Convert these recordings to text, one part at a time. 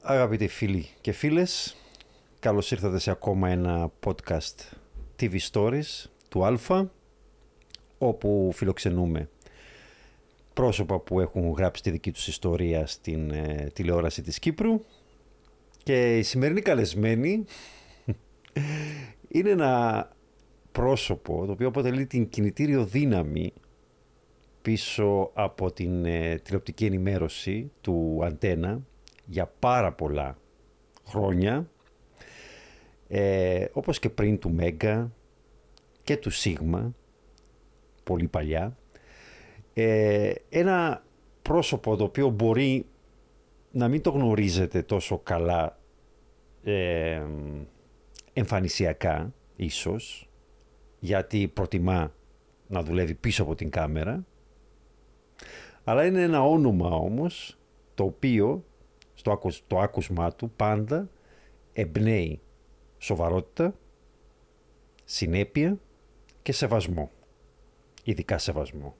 Αγαπητοί φίλοι και φίλες, καλώς ήρθατε σε ακόμα ένα podcast TV Stories του Αλφα, όπου φιλοξενούμε πρόσωπα που έχουν γράψει τη δική τους ιστορία στην ε, τηλεόραση της Κύπρου. Και η σημερινή καλεσμένη είναι ένα πρόσωπο το οποίο αποτελεί την κινητήριο δύναμη πίσω από την ε, τηλεοπτική ενημέρωση του Αντένα για πάρα πολλά χρόνια ε, όπως και πριν του Μέγκα και του Σίγμα πολύ παλιά. Ε, ένα πρόσωπο το οποίο μπορεί να μην το γνωρίζετε τόσο καλά ε, εμφανισιακά ίσως γιατί προτιμά να δουλεύει πίσω από την κάμερα αλλά είναι ένα όνομα όμως το οποίο στο το άκουσμά του πάντα εμπνέει σοβαρότητα, συνέπεια και σεβασμό. Ειδικά σεβασμό.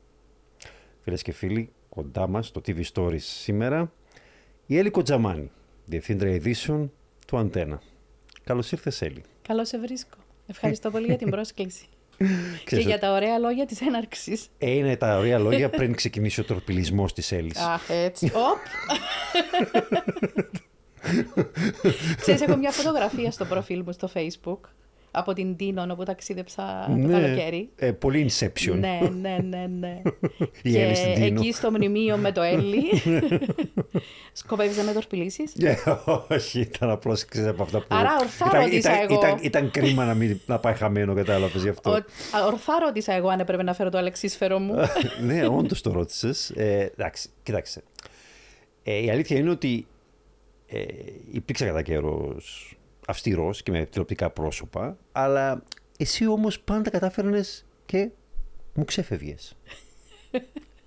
Φίλες και φίλοι, κοντά μας στο TV Stories σήμερα, η Έλλη Κοντζαμάνη, Διευθύντρια Ειδήσεων του Αντένα. Καλώς ήρθες Έλλη. Καλώς σε βρίσκω. Ευχαριστώ πολύ για την πρόσκληση. Και για τα ωραία λόγια της έναρξης. Ε, είναι τα ωραία λόγια πριν ξεκινήσει ο τροπιλισμός της Έλλης. Αχ, έτσι. Οπ! Ξέρεις, έχω μια φωτογραφία στο προφίλ μου στο facebook από την Τίνον όπου ταξίδεψα ναι, το καλοκαίρι. Ε, πολύ Inception. Ναι, ναι, ναι. ναι. και εκεί στο μνημείο με το Έλλη. Σκοπεύεις να με τορπιλήσεις; Ναι, όχι, ήταν απλώς από αυτά που... Άρα ορθά ήταν, ρώτησα ήταν, εγώ. Ήταν, ήταν, κρίμα να, μην, να πάει χαμένο, κατάλαβες γι' αυτό. Ο, ορθά ρώτησα εγώ αν έπρεπε να φέρω το αλεξίσφαιρο μου. ναι, όντως το ρώτησες. Ε, εντάξει, κοιτάξτε. Ε, η αλήθεια είναι ότι ε, υπήρξε κατά καιρός αυστηρός και με τηλεοπτικά πρόσωπα, αλλά εσύ όμως πάντα κατάφερνες και μου ξέφευγες.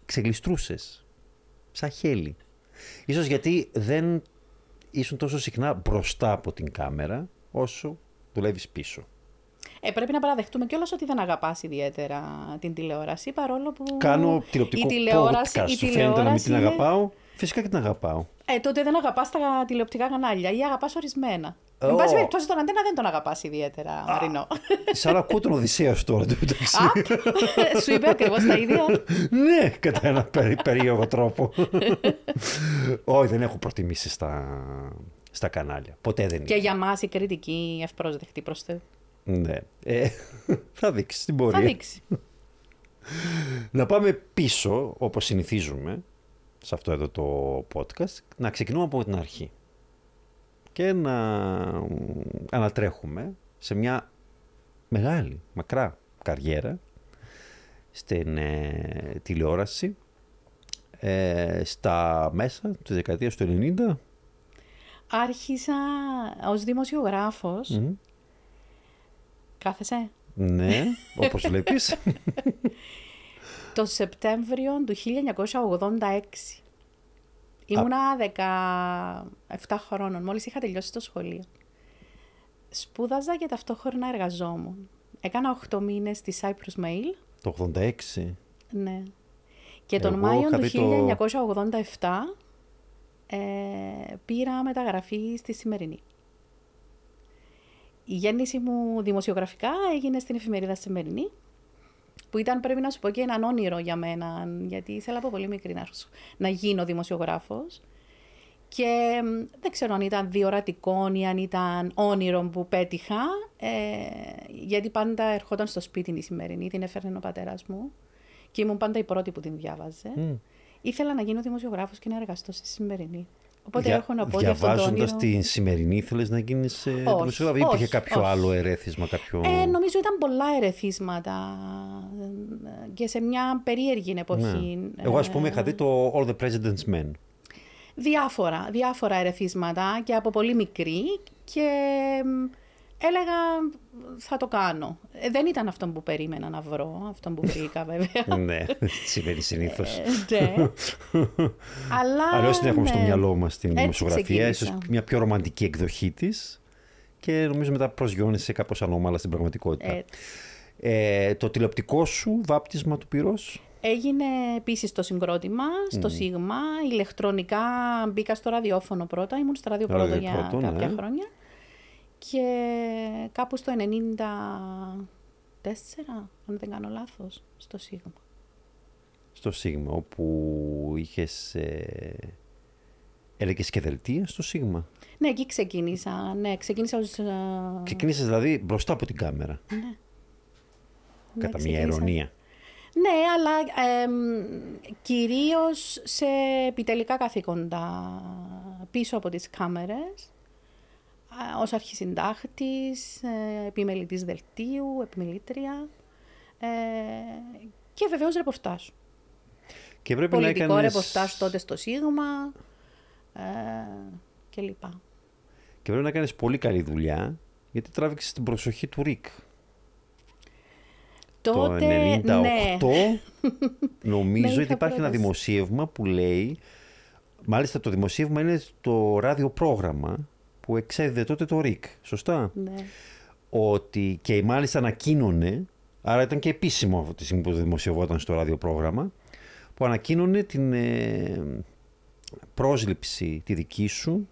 Ξεγλιστρούσες. Σαν χέλι. Ίσως γιατί δεν ήσουν τόσο συχνά μπροστά από την κάμερα, όσο δουλεύεις πίσω. Ε, πρέπει να παραδεχτούμε κιόλας ότι δεν αγαπάς ιδιαίτερα την τηλεόραση, παρόλο που. Κάνω τηλεοπτικό η τηλεόραση, podcast. Η Σου φαίνεται να μην την αγαπάω. Φυσικά και την αγαπάω. Ε, τότε δεν αγαπάς τα τηλεοπτικά κανάλια ή αγαπάς ορισμένα. Oh. Εν πάση περιπτώσει, τον Αντένα δεν τον αγαπάς ιδιαίτερα, Μαρινό. Σαν ακούω τον Οδυσσέας τώρα, το μεταξύ. Σου είπε ακριβώς τα ίδια. ναι, κατά ένα περίεργο τρόπο. Όχι, δεν έχω προτιμήσει στα, στα κανάλια. Ποτέ δεν Και για μας η κριτική ευπρόσδεκτη προ Θεού. Ναι. Ε, θα δείξει την πορεία. Θα δείξει. Να πάμε πίσω, όπως συνηθίζουμε, σε αυτό εδώ το podcast, να ξεκινούμε από την αρχή και να ανατρέχουμε σε μια μεγάλη, μακρά καριέρα στην ε, τηλεόραση ε, στα μέσα της δεκαετίας του 90. Άρχισα ως δημοσιογράφος. Mm-hmm. Κάθεσαι; Ναι, όπως βλέπεις. το Σεπτέμβριο του 1986. Ήμουνα 17 χρόνων, μόλις είχα τελειώσει το σχολείο. Σπούδαζα και ταυτόχρονα εργαζόμουν. Έκανα 8 μήνες στη Cyprus Mail. Το 86. Ναι. Και τον Μάιο του 1987 ε, πήρα μεταγραφή στη Σημερινή. Η γέννηση μου δημοσιογραφικά έγινε στην εφημερίδα Σημερινή που ήταν πρέπει να σου πω και έναν όνειρο για μένα, γιατί ήθελα από πολύ μικρή να, να γίνω δημοσιογράφος. Και δεν ξέρω αν ήταν διορατικό ή αν ήταν όνειρο που πέτυχα, ε, γιατί πάντα ερχόταν στο σπίτι η σημερινή, την έφερνε ο πατέρας μου και ήμουν πάντα η πρώτη που την διάβαζε. Mm. Ήθελα να γίνω δημοσιογράφος και να εργαστώ στη σημερινή. Οπότε Δια, έχω να πω για αυτό το όνειρο... την σημερινή, ήθελε να γίνεις δημοσιογράφος ή υπήρχε κάποιο όχι. άλλο ερέθισμα, κάποιο... Ε, νομίζω ήταν πολλά ερεθίσματα και σε μια περίεργη εποχή. Ναι. Εγώ, ας πούμε, είχα δει το All the President's Men. Διάφορα, διάφορα ερεθίσματα και από πολύ μικρή και έλεγα θα το κάνω. Ε, δεν ήταν αυτό που περίμενα να βρω, αυτό που βρήκα βέβαια. ναι, συμβαίνει συνήθως. Ε, ναι. Αλλά. Αλλιώ την έχουμε στο ναι. μυαλό μας την δημοσιογραφία, ίσως μια πιο ρομαντική εκδοχή της. Και νομίζω μετά προσγειώνεσαι κάπως ανώμαλα στην πραγματικότητα. Ε, το τηλεοπτικό σου βάπτισμα του πυρός; Έγινε επίσης το συγκρότημα στο Σίγμα. Ηλεκτρονικά μπήκα στο ραδιόφωνο πρώτα. Ήμουν στο ραδιοπρότο Ράδιο για πρώτο, κάποια ναι. χρόνια. Και κάπου στο 94, αν δεν κάνω λάθος, στο Σίγμα. Στο Σίγμα, όπου είχες... Ε, έλεγες και δελτία στο Σίγμα. Ναι, εκεί ξεκίνησα. Ναι, ξεκίνησα ως... ε, Ξεκίνησες δηλαδή μπροστά από την κάμερα. Ναι. Ναι, κατά μια ξεκίνησα. αιρωνία. Ναι, αλλά εμ, κυρίως σε επιτελικά καθήκοντα πίσω από τις κάμερες, α, ως αρχισυντάχτης, ε, επιμελητής δελτίου, επιμελήτρια ε, και βεβαίως ρεπορτάζ. Και πρέπει Πολιτικό να έκανες... ρεπορτάζ τότε στο Σίγμα ε, και λοιπά. Και πρέπει να κάνεις πολύ καλή δουλειά, γιατί τράβηξες την προσοχή του Ρικ. Τότε, το 98 ναι. νομίζω Ναι, ότι είχα υπάρχει ένα πρόταση. δημοσίευμα που λέει, μάλιστα το δημοσίευμα είναι το ραδιοπρόγραμμα που εξέδιδε τότε το ΡΙΚ, σωστά; ναι. Ότι και μάλιστα ανακοίνωνε, άρα ήταν και επίσημο από τη στιγμή που δημοσιευόταν στο ραδιοπρόγραμμα, που ανακοίνωνε την ε, πρόσληψη τη δική σου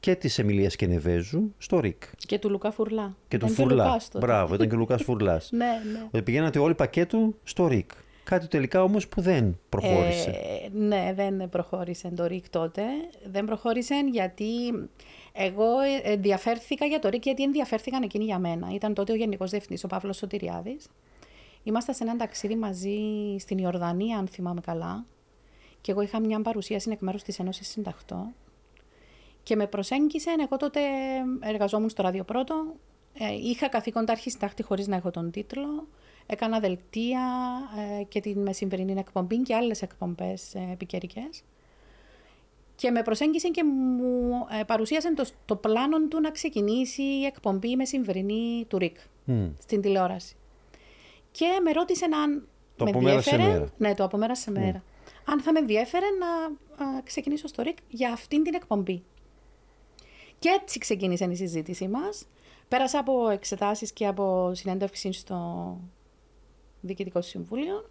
και της Εμιλίας Κενεβέζου στο ΡΙΚ. Και του Λουκά Φουρλά. Και του Ήταν Φουρλά. Λουκάς τότε. Μπράβο, ήταν και ο Λουκάς Φουρλάς. Ναι, ναι. Ότι πηγαίνατε όλοι πακέτο στο ΡΙΚ. Κάτι τελικά όμως που δεν προχώρησε. Ε, ναι, δεν προχώρησε το ΡΙΚ τότε. Δεν προχώρησε γιατί εγώ ε, ενδιαφέρθηκα για το ΡΙΚ γιατί ενδιαφέρθηκαν εκείνοι για μένα. Ήταν τότε ο Γενικός Διευθυντής, ο Παύλος Σωτηριάδης. Είμαστε σε ένα ταξίδι μαζί στην Ιορδανία, αν θυμάμαι καλά. Και εγώ είχα μια παρουσίαση εκ μέρους της Ένωσης Συνταχτών. Και με προσέγγισε, εγώ τότε εργαζόμουν στο ράδιο πρώτο. Ε, είχα καθήκοντα αρχισυντάκτη χωρίς να έχω τον τίτλο. Έκανα δελτία ε, και την μεσημβρινή εκπομπή και άλλες εκπομπές ε, επικαιρικές. Και με προσέγγισε και μου ε, παρουσίασε το, το πλάνο του να ξεκινήσει η εκπομπή μεσημβρινή του ΡΙΚ Μμ. στην τηλεόραση. Και με ρώτησε αν Το με από μέρα σε ενδιέφερε- μέρα. Ναι, το από μέρα σε μέρα. Αν θα με ενδιέφερε να α, ξεκινήσω στο ΡΙΚ για αυτήν την εκπομπή. Και έτσι ξεκίνησε η συζήτησή μας. Πέρασα από εξετάσεις και από συνέντευξη στο Διοικητικό Συμβούλιο.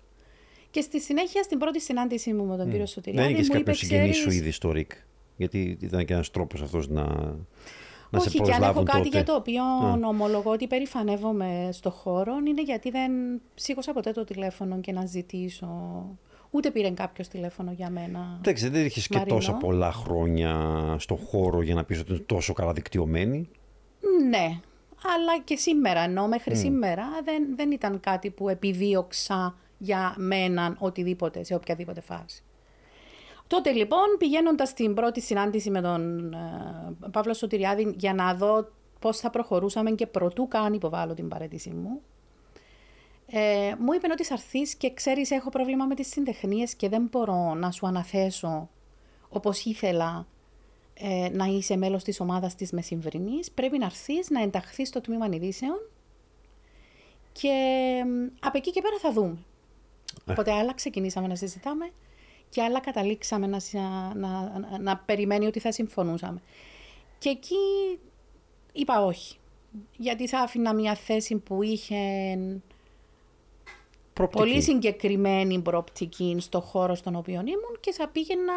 Και στη συνέχεια, στην πρώτη συνάντησή μου με τον κύριο Σωτηριάδη, Δεν είχες μου είπε, κάποιο συγγενή σου «Ξέρεις, ήδη στο ΡΙΚ; Γιατί ήταν και ένας τρόπος αυτός να, να σε Όχι, και αν έχω προσλάβουν κάτι τότε. για το οποίο ομολογώ ότι περηφανεύομαι στο χώρο, είναι γιατί δεν σήκωσα ποτέ το τηλέφωνο και να ζητήσω. Ούτε πήρε κάποιος τηλέφωνο για μένα. Εντάξει, δεν είχες και Μαρινό. τόσα πολλά χρόνια στον χώρο για να πεις ότι είναι τόσο καλά δικτυωμένη. Ναι, αλλά και σήμερα, ενώ μέχρι σήμερα δεν, δεν ήταν κάτι που επιδίωξα για μένα οτιδήποτε, σε οποιαδήποτε φάση. Τότε λοιπόν, πηγαίνοντας στην πρώτη συνάντηση με τον ε, Παύλο Σωτηριάδη για να δω πώς θα προχωρούσαμε και προτού καν υποβάλω την παρέτησή μου, ε, μου είπε ότι θα έρθεις και ξέρεις έχω πρόβλημα με τις συντεχνίες και δεν μπορώ να σου αναθέσω όπως ήθελα ε, να είσαι μέλος της ομάδας της Μεσημβρινής, πρέπει να έρθεις να ενταχθείς στο τμήμα ειδήσεων και μ, από εκεί και πέρα θα δούμε. Οπότε άλλα ξεκινήσαμε να συζητάμε και άλλα καταλήξαμε να, συ- να, να, να περιμένει ότι θα συμφωνούσαμε. Και εκεί είπα όχι. Γιατί θα άφηνα μια θέση που είχε Προοπτική. πολύ συγκεκριμένη προοπτική στο χώρο στον οποίο ήμουν και θα πήγαινα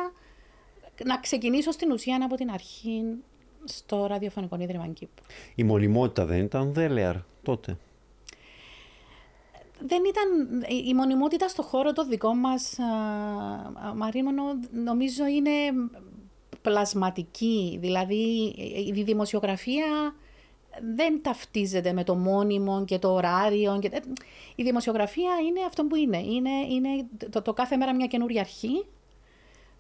να ξεκινήσω στην ουσία από την αρχή στο ραδιοφωνικό ίδρυμα Κύπρου. Η μονιμότητα δεν ήταν δέλεαρ τότε; Δεν ήταν η- η μονιμότητα στο χώρο το δικό μας, α, α, Μαρίμωνο, νομίζω είναι πλασματική. Δηλαδή η δημοσιογραφία δεν ταυτίζεται με το μόνιμο και το ωράριο. Και... τε- Η δημοσιογραφία είναι αυτό που είναι. Είναι, είναι το, το κάθε μέρα μια καινούρια αρχή.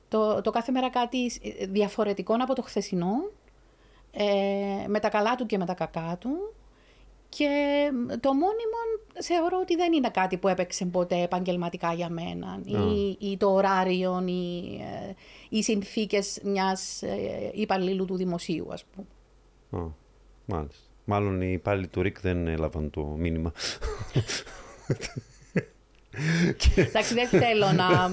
Το, το κάθε μέρα κάτι σ- διαφορετικό από το χθεσινό. Ε, με τα καλά του και με τα κακά του. Και το μόνιμο θεωρώ ότι δεν είναι κάτι που έπαιξε ποτέ επαγγελματικά για μένα. Ή, ή το ωράριο, ή ε, οι συνθήκες μιας ε, υπαλλήλου του δημοσίου, ας πούμε. Α, μάλιστα. Μάλλον οι υπάλληλοι του ΡΙΚ δεν έλαβαν το μήνυμα. Εντάξει, δεν θέλω να...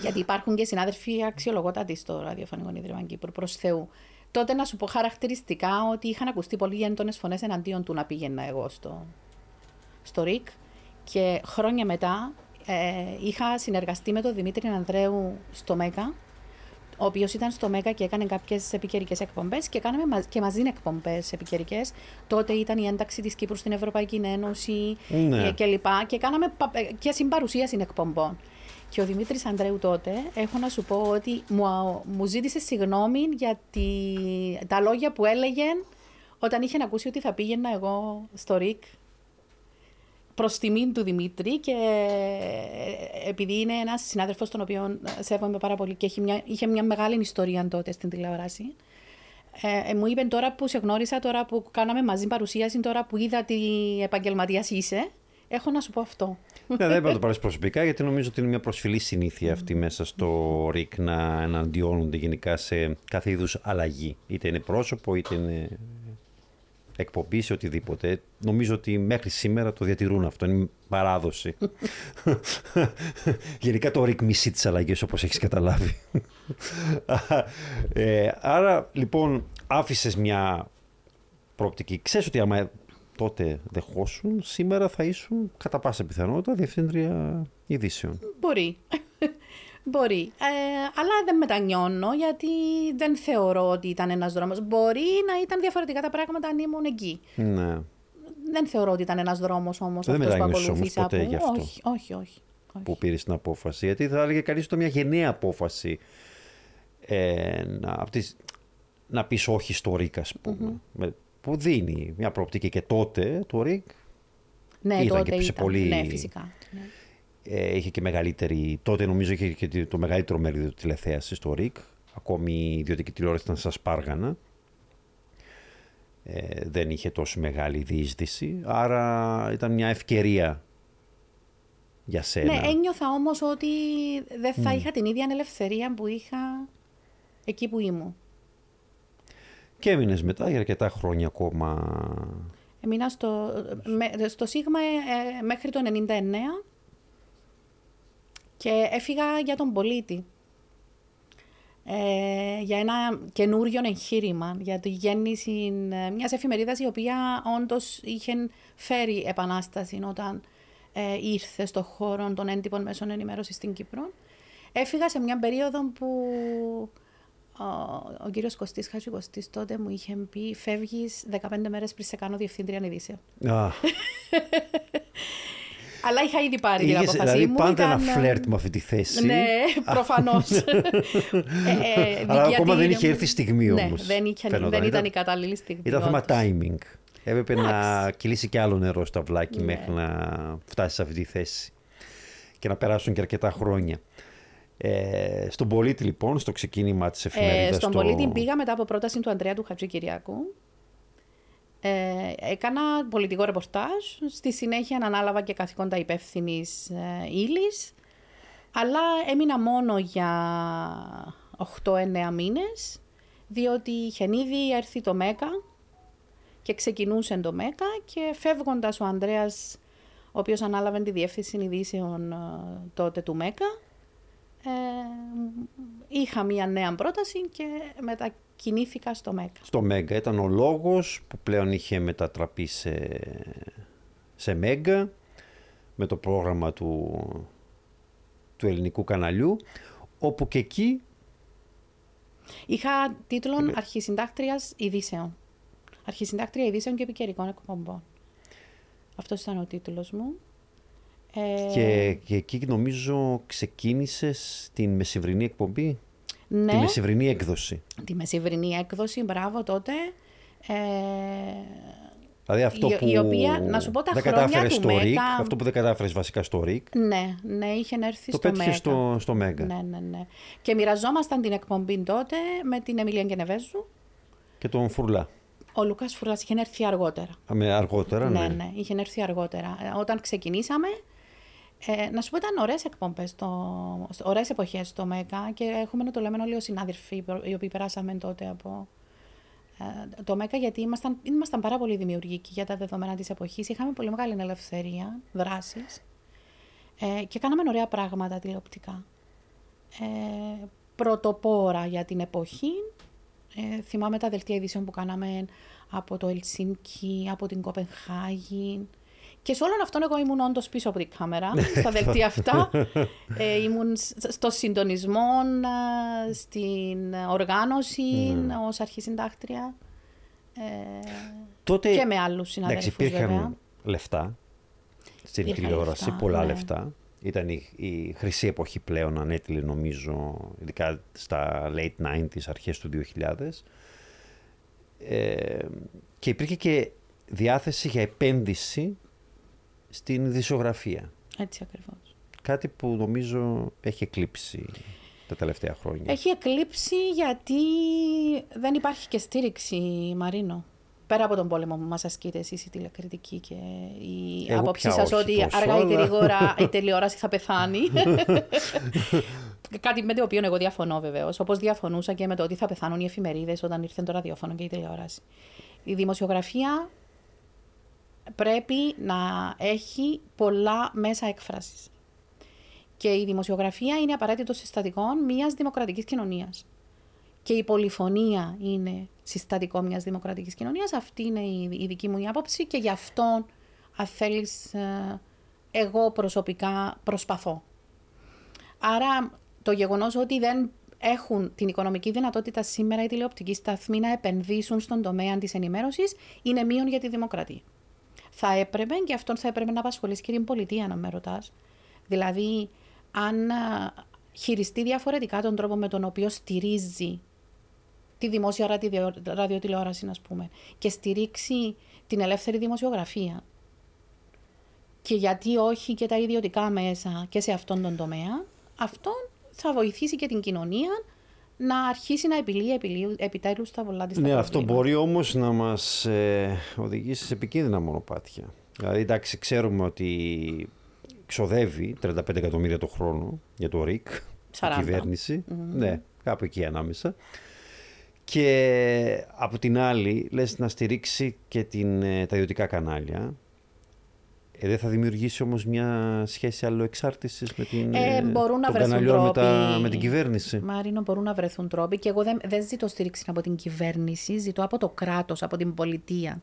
Γιατί υπάρχουν και συνάδελφοι αξιολογότατοι στο ραδιοφωνικό ίδρυμα Κύπρου, προς Θεού. Τότε να σου πω χαρακτηριστικά ότι είχαν ακουστεί πολύ έντονε φωνές εναντίον του να πήγαινα εγώ στο, στο ΡΙΚ και χρόνια μετά ε, είχα συνεργαστεί με τον Δημήτρη Ανδρέου στο ΜΕΚΑ ο οποίος ήταν στο ΜΕΚΑ και έκανε κάποιες επικαιρικές εκπομπές και κάναμε και μαζί εκπομπές επικαιρικές. Τότε ήταν η ένταξη της Κύπρου στην Ευρωπαϊκή Ένωση Ναι. ε, κλπ. Και κάναμε πα- ε, και συμπαρουσίαση εκπομπών. Και ο Δημήτρης Ανδρέου τότε, έχω να σου πω ότι μου, μου ζήτησε συγγνώμη για τη- τα λόγια που έλεγε όταν είχε ακούσει ότι θα πήγαινα εγώ στο ΡΙΚ προς τιμήν του Δημήτρη και ε, επειδή είναι ένας συνάδελφος τον οποίο ε, σέβομαι πάρα πολύ και έχει μια, είχε μια μεγάλη ιστορία τότε στην τηλεόραση. Ε, ε, μου είπε τώρα που σε γνώρισα, τώρα που κάναμε μαζί παρουσίαση, τώρα που είδα τι επαγγελματίας είσαι, έχω να σου πω αυτό. Ναι, δεν πρέπει να το πάρεις προσωπικά, γιατί νομίζω ότι είναι μια προσφυλή συνήθεια αυτή μέσα στο ΡΙΚ να εναντιώνονται γενικά σε κάθε είδους αλλαγή. Είτε είναι πρόσωπο, είτε είναι εκπομπή, σε οτιδήποτε. Νομίζω ότι μέχρι σήμερα το διατηρούν αυτό. Είναι παράδοση. Γενικά το ΡΙΚ μισεί τι αλλαγέ, όπως έχεις καταλάβει. ε, άρα, λοιπόν, άφησες μια προοπτική. Ξέρεις ότι άμα τότε δεχόσουν, σήμερα θα ήσουν κατά πάσα πιθανότητα διευθύντρια ειδήσεων. Μπορεί. Μπορεί. Ε, αλλά δεν μετανιώνω γιατί δεν θεωρώ ότι ήταν ένας δρόμος. Μπορεί να ήταν διαφορετικά τα πράγματα αν ήμουν εκεί. Ναι. Δεν θεωρώ ότι ήταν ένας δρόμος όμως Δεν αυτός που μετανιώσεις όμως ακολούθησα. ποτέ που... γι' αυτό. Όχι, όχι, όχι. όχι. που πήρες την απόφαση. Γιατί θα έλεγε κανείς ότι ήταν μια γενναία απόφαση ε, να, απ' τις- να πεις όχι στο ΡΙΚ, ας πούμε. Με- που δίνει μια προοπτική και τότε το ΡΙΚ Ναι, Ήταν τότε και σε ήταν. πολύ- Ναι, φυσικά. Ναι. ε, είχε και μεγαλύτερη. Τότε νομίζω είχε και το μεγαλύτερο μερίδιο τηλεθέασης στο ΡΙΚ. Ακόμη η ιδιωτική τηλεόραση ήταν σαν σπάργανα. Ε, δεν είχε τόσο μεγάλη διείσδυση. Άρα ήταν μια ευκαιρία για σένα. Ναι, ένιωθα όμως ότι δεν θα είχα την ίδια ελευθερία που είχα εκεί που ήμουν. Και έμεινες μετά για αρκετά χρόνια ακόμα. Έμεινα στο, με- στο Σίγμα ε, μέχρι το 99 και έφυγα για τον πολίτη. Ε, για ένα καινούριο εγχείρημα, για τη γέννηση ε, μιας εφημερίδας η οποία όντως είχε φέρει επανάσταση όταν ε, ήρθε στο χώρο των έντυπων μέσων ενημέρωσης στην Κύπρο. Έφυγα σε μια περίοδο που ο, ο κύριος Κωστής Χατζικοστής τότε μου είχε πει «Φεύγεις 15 μέρες πριν σε κάνω διευθύντρια ειδήσεων». Α, Αλλά είχα ήδη πάρει την είχες, απόφασή δηλαδή μου. πάντα ήταν, ένα φλερτ με αυτή τη θέση. Ναι, προφανώς. ε, ε, Αλλά γιατί ακόμα δεν είναι- είχε έρθει η στιγμή ναι, όμως, δεν, είχε- φαίνονταν. δεν ήταν Ήταν- η κατάλληλη στιγμή. Ήταν θέμα όντως. timing. Έπρεπε να Εντάξει. κυλήσει και άλλο νερό στο αυλάκι Ναι. μέχρι να φτάσει σε αυτή τη θέση. Και να περάσουν και αρκετά χρόνια. Ε, στον πολίτη λοιπόν, στο ξεκίνημα της εφημερίδας... Ε, στον το- πολίτη πήγα μετά από πρόταση του Ανδρέα του Χατζη Κυριάκου. Ε, έκανα πολιτικό ρεπορτάζ. Στη συνέχεια ανάλαβα και καθηκόντα υπεύθυνης ε, ύλης. Αλλά έμεινα μόνο για 8-9 μήνες, διότι είχε ήδη έρθει το ΜΕΚΑ και ξεκινούσε το ΜΕΚΑ και φεύγοντας ο Ανδρέας, ο οποίος ανάλαβε τη διεύθυνση ειδήσεων ε, τότε του ΜΕΚΑ, ε, είχα μία νέα πρόταση και μετακινήθηκα στο ΜΕΚΑ. Στο Μέγκα ήταν ο λόγος που πλέον είχε μετατραπεί σε, σε Μέγκα με το πρόγραμμα του, του ελληνικού καναλιού όπου και εκεί Είχα τίτλον Αρχισυντάκτριας Ειδήσεων. Αρχισυντάκτρια Ειδήσεων και Επικαιρικών Εκπομπών. Αυτός ήταν ο τίτλος μου. Ε, και, και εκεί νομίζω ξεκίνησες την μεσημβρινή εκπομπή, ναι, τη μεσημβρινή έκδοση. τη μεσημβρινή έκδοση, μπράβο τότε. Ε, Δηλαδή αυτό Η- που η οποία, να σου πω, τα δεν χρόνια κατάφερες του στο ΡΙΚ, Μέγκα- αυτό που δεν κατάφερες βασικά στο ΡΙΚ, ναι, ναι, είχε έρθει το στο πέτυχες ΜΕΚΑ. στο, στο Μέγκα. Ναι, ναι, ναι. Και μοιραζόμασταν την εκπομπή τότε με την Εμιλία Γκενεβέζου. Και τον Φουρλά. Ο Λουκάς Φουρλάς είχε έρθει αργότερα. Α, Με αργότερα, ναι. Ναι, ναι, είχε έρθει αργότερα. Ε, Όταν ξεκινήσαμε, ε, να σου πω, ήταν ωραίες εκπομπές, ωραίες εποχές στο ΜΕΚΑ και έχουμε να το λέμε όλοι οι συνάδελφοι οι οποίοι περάσαμε τότε από ε, το ΜΕΚΑ, γιατί ήμασταν, ήμασταν πάρα πολύ δημιουργικοί για τα δεδομένα της εποχής. Είχαμε πολύ μεγάλη ελευθερία δράσης ε, και κάναμε ωραία πράγματα τηλεοπτικά. Ε, πρωτοπόρα για την εποχή. Ε, θυμάμαι τα δελτία ειδήσεων που κάναμε από το Ελσίνκι, από την Κοπενχάγη Και σε όλον αυτόν εγώ ήμουν όντως πίσω από την κάμερα, στα δελτία αυτά. Ε, ήμουν στο συντονισμό, ε, στην οργάνωση mm. ως αρχισυντάκτρια. Ε, Τότε, και με άλλους συναδέλφους υπήρχαν βέβαια. λεφτά στην Υπήρχαν τηλεόραση, λεφτά, πολλά ναι. λεφτά. Ήταν η, η χρυσή εποχή πλέον, ανέτειλε νομίζω, ειδικά στα late 90s, αρχές του 2000. Ε, και υπήρχε και διάθεση για επένδυση στην δισογραφία. Έτσι ακριβώς. Κάτι που νομίζω έχει εκλείψει τα τελευταία χρόνια. Έχει εκλείψει γιατί δεν υπάρχει και στήριξη, Μαρίνο. Πέρα από τον πόλεμο που μας ασκείτε εσείς η τηλεκριτική και η Εγώ άποψή πια σας όχι ότι τόσο, αργά ή αλλά- γρήγορα η τηλεόραση θα πεθάνει. Κάτι με το οποίο εγώ διαφωνώ βεβαίως. Όπως διαφωνούσα και με το ότι θα πεθάνουν οι εφημερίδες όταν ήρθε το ραδιόφωνο και η τηλεόραση. Η δημοσιογραφία πρέπει να έχει πολλά μέσα έκφρασης. Και η δημοσιογραφία είναι απαραίτητο συστατικό μιας δημοκρατικής κοινωνίας. Και η πολυφωνία είναι συστατικό μιας δημοκρατικής κοινωνίας. Αυτή είναι η, η δική μου η άποψη και γι' αυτό, αν θέλεις, ε, εγώ προσωπικά προσπαθώ. Άρα το γεγονός ότι δεν έχουν την οικονομική δυνατότητα σήμερα οι τηλεοπτικοί σταθμοί να επενδύσουν στον τομέα της ενημέρωσης είναι μείον για τη δημοκρατία. Θα έπρεπε και αυτόν θα έπρεπε να απασχολήσει και την πολιτεία, να με ρωτάς. Δηλαδή, αν α, χειριστεί διαφορετικά τον τρόπο με τον οποίο στηρίζει τη δημόσια ραδιο- ραδιοτηλεόραση, ας πούμε, και στηρίξει την ελεύθερη δημοσιογραφία. Και γιατί όχι και τα ιδιωτικά μέσα και σε αυτόν τον τομέα, αυτόν θα βοηθήσει και την κοινωνία να αρχίσει να επιλύει, επιλύει επιτέλους τα πολλά της τα Ναι, αυτό προβλήματα. μπορεί όμως να μας ε, οδηγήσει σε επικίνδυνα μονοπάτια. Δηλαδή, εντάξει, ξέρουμε ότι ξοδεύει 35 εκατομμύρια το χρόνο για το ΡΙΚ, η 40. κυβέρνηση. Ναι, κάπου εκεί ανάμεσα. Και από την άλλη, λες να στηρίξει και την, ε, τα ιδιωτικά κανάλια. Ε, δεν θα δημιουργήσει όμως μια σχέση αλλοεξάρτησης με την, Ε, ε, μπορούν να των βρεθούν καναλιών με, τα, τρόποι. με την κυβέρνηση. Μάρινο, μπορούν να βρεθούν τρόποι και εγώ δεν, δεν ζητώ στήριξη από την κυβέρνηση, ζητώ από το κράτος, από την πολιτεία.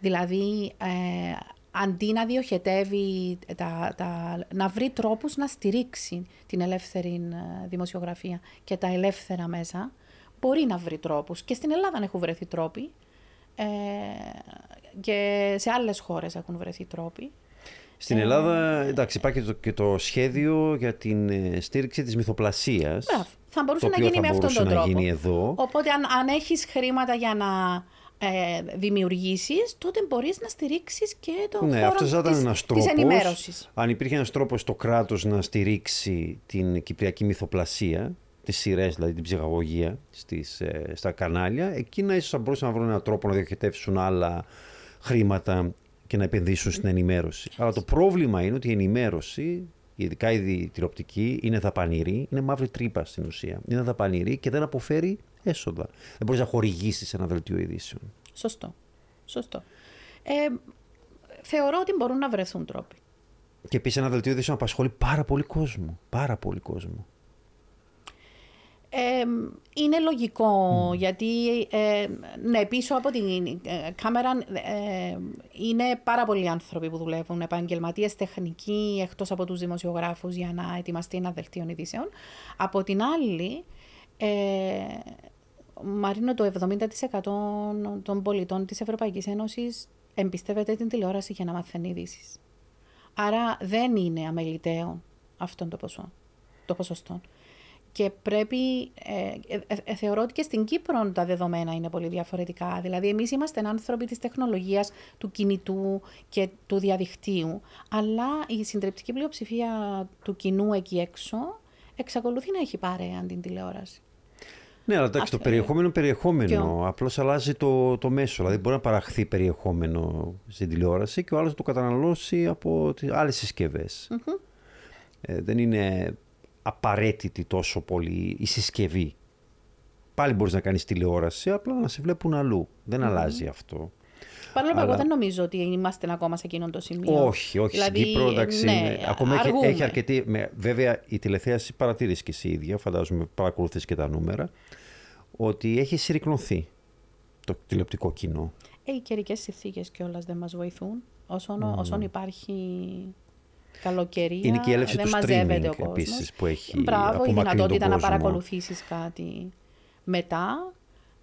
Δηλαδή, ε, αντί να διοχετεύει, τα, τα, να βρει τρόπους να στηρίξει την ελεύθερη ε, δημοσιογραφία και τα ελεύθερα μέσα, μπορεί να βρει τρόπους. Και στην Ελλάδα έχουν βρεθεί τρόποι ε, και σε άλλες χώρες έχουν βρεθεί τρόποι. Στην Ελλάδα, εντάξει, υπάρχει και το, και το σχέδιο για την ε, στήριξη της μυθοπλασίας. Μπράβο. Θα μπορούσε το να οποίο γίνει θα με αυτόν μπορούσε τον να τρόπο. γίνει εδώ. Οπότε αν, αν έχεις χρήματα για να ε, δημιουργήσεις, τότε μπορείς να στηρίξεις και το Ναι, χώρο αυτός θα ήταν της, ένας της τρόπος. ενημέρωσης. Αν υπήρχε ένας τρόπος το κράτος να στηρίξει την κυπριακή μυθοπλασία, τις σειρές, δηλαδή την ψυχαγωγία στις, ε, στα κανάλια, εκείνα ίσως θα μπορούσαν να βρουν έναν τρόπο να διοχετεύσουν άλλα χρήματα και να επενδύσουν στην ενημέρωση. Αλλά το πρόβλημα είναι ότι η ενημέρωση, ειδικά η τηλεοπτική, είναι δαπανηρή, είναι μαύρη τρύπα στην ουσία. Είναι δαπανηρή και δεν αποφέρει έσοδα. Δεν μπορείς να χορηγήσεις ένα δελτίο ειδήσεων. Σωστό. Σωστό. Ε, θεωρώ ότι μπορούν να βρεθούν τρόποι. Και επίσης ένα δελτίο ειδήσεων απασχολεί πάρα πολύ κόσμο. Πάρα πολύ κόσμο. Ε, είναι λογικό γιατί ε, ναι, πίσω από την ε, κάμερα ε, είναι πάρα πολλοί άνθρωποι που δουλεύουν, επαγγελματίες, τεχνικοί, εκτός από τους δημοσιογράφους για να ετοιμαστεί ένα δελτίο ειδήσεων. Από την άλλη, ε, Μαρίνο, το 70% των πολιτών της Ευρωπαϊκής Ένωσης εμπιστεύεται την τηλεόραση για να μαθαίνει ειδήσεις. Άρα δεν είναι αμεληταίο αυτό το ποσό, το ποσοστό. Και πρέπει, ε, ε, ε, θεωρώ ότι και στην Κύπρο τα δεδομένα είναι πολύ διαφορετικά. Δηλαδή, εμείς είμαστε άνθρωποι της τεχνολογίας, του κινητού και του διαδικτύου, αλλά η συντριπτική πλειοψηφία του κοινού εκεί έξω εξακολουθεί να έχει παρέα την τηλεόραση. Ναι, αλλά εντάξει, το Αυτό- περιεχόμενο είναι περιεχόμενο. Ποιο; Απλώς αλλάζει το, το μέσο. Δηλαδή, μπορεί να παραχθεί περιεχόμενο στην τηλεόραση και ο άλλος να το καταναλώσει από άλλες Ε, δεν είναι απαραίτητη τόσο πολύ η συσκευή. Πάλι μπορείς να κάνεις τηλεόραση, απλά να σε βλέπουν αλλού. Δεν αλλάζει αυτό. Παρόλο που Αλλά- εγώ δεν νομίζω ότι είμαστε ακόμα σε εκείνο το σημείο. Όχι, όχι. Δηλαδή, στην Κύπρο, εντάξει, ναι, είναι- ακόμα έχει, αργούμε. έχει αρκετή. Με, βέβαια, η τηλεθέαση παρατήρησε και εσύ ίδια, φαντάζομαι παρακολουθείς και τα νούμερα, ότι έχει συρρυκνωθεί το τηλεοπτικό κοινό. Ε, οι καιρικές συνθήκες κιόλας δεν μας βοηθούν. Όσον, όσον υπάρχει καλοκαιρία, Είναι και η έλευση δεν του μαζεύεται ο streaming κόσμος. επίσης που έχει Μπράβο, η απομακρύνει τον δυνατότητα να κόσμο. παρακολουθήσεις κάτι μετά.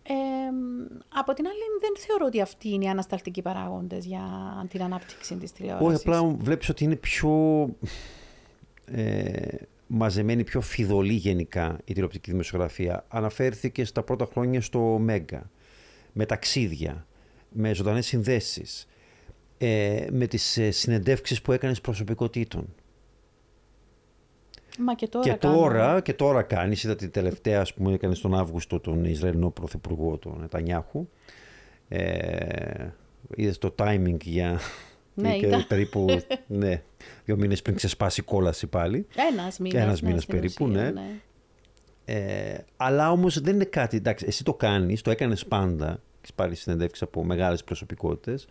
Ε, από την άλλη, δεν θεωρώ ότι αυτοί είναι οι ανασταλτικοί παράγοντες για την ανάπτυξη της τηλεόρασης. Όχι, απλά βλέπεις ότι είναι πιο ε, μαζεμένη, πιο φιδωλή γενικά η τηλεοπτική δημοσιογραφία. Αναφέρθηκε στα πρώτα χρόνια στο Μέγκα, με ταξίδια, με ζωντανές συνδέσεις, ε, με τις ε, συνεντεύξεις που έκανες προσωπικότητων. Μα και τώρα Και κάνουν. τώρα, και τώρα κάνεις, είδα την τελευταία, ας πούμε, έκανες τον Αύγουστο τον Ισραηλινό Πρωθυπουργό, τον Νετανιάχου. Ε, είδες το timing για... Ναι, και είδα. περίπου ναι, δύο μήνες πριν ξεσπάσει η κόλαση πάλι. Ένας μήνας, Ένας ναι, μήνας στην περίπου, ουσία, ναι. Ε, αλλά όμως δεν είναι κάτι, εντάξει, εσύ το κάνεις, το έκανες πάντα, έχεις πάρει συνεντεύξεις από μεγάλες προσωπικότητες.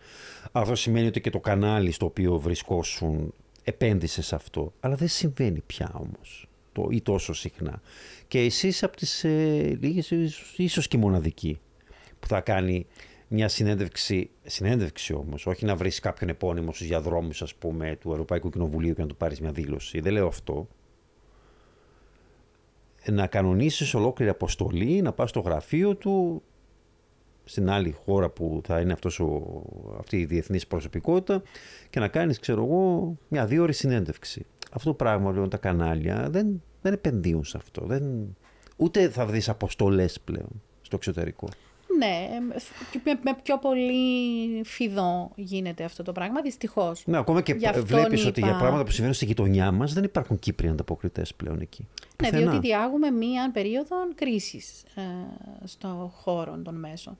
Αυτό σημαίνει ότι και το κανάλι στο οποίο βρισκόσουν επένδυσε σε αυτό. Αλλά δεν συμβαίνει πια όμως, το, ή τόσο συχνά. Και εσύ είσαι από τις ε, λίγες, ίσως, ίσως και μοναδική, που θα κάνει μια συνέντευξη, συνέντευξη όμως, όχι να βρεις κάποιον επώνυμο στους διαδρόμους, ας πούμε, του Ευρωπαϊκού Κοινοβουλίου και να του πάρεις μια δήλωση. Δεν λέω αυτό να κανονίσεις ολόκληρη αποστολή, να πας στο γραφείο του, στην άλλη χώρα που θα είναι αυτός ο, αυτή η διεθνής προσωπικότητα και να κάνεις, ξέρω εγώ, μια δύο ώρες συνέντευξη. Αυτό το πράγμα, λέω, τα κανάλια δεν, δεν επενδύουν σε αυτό. Δεν, ούτε θα δεις αποστολές πλέον στο εξωτερικό. Ναι, και με, με πιο πολύ φιδό γίνεται αυτό το πράγμα, δυστυχώς. Ναι, ακόμα και Γι' αυτόν βλέπεις ότι για είπα- πράγματα που συμβαίνουν στη γειτονιά μας δεν υπάρχουν Κύπροι ανταποκριτές πλέον εκεί. Ναι, Πουθενά. διότι διάγουμε μία περίοδο κρίσης ε, στον χώρο των μέσων.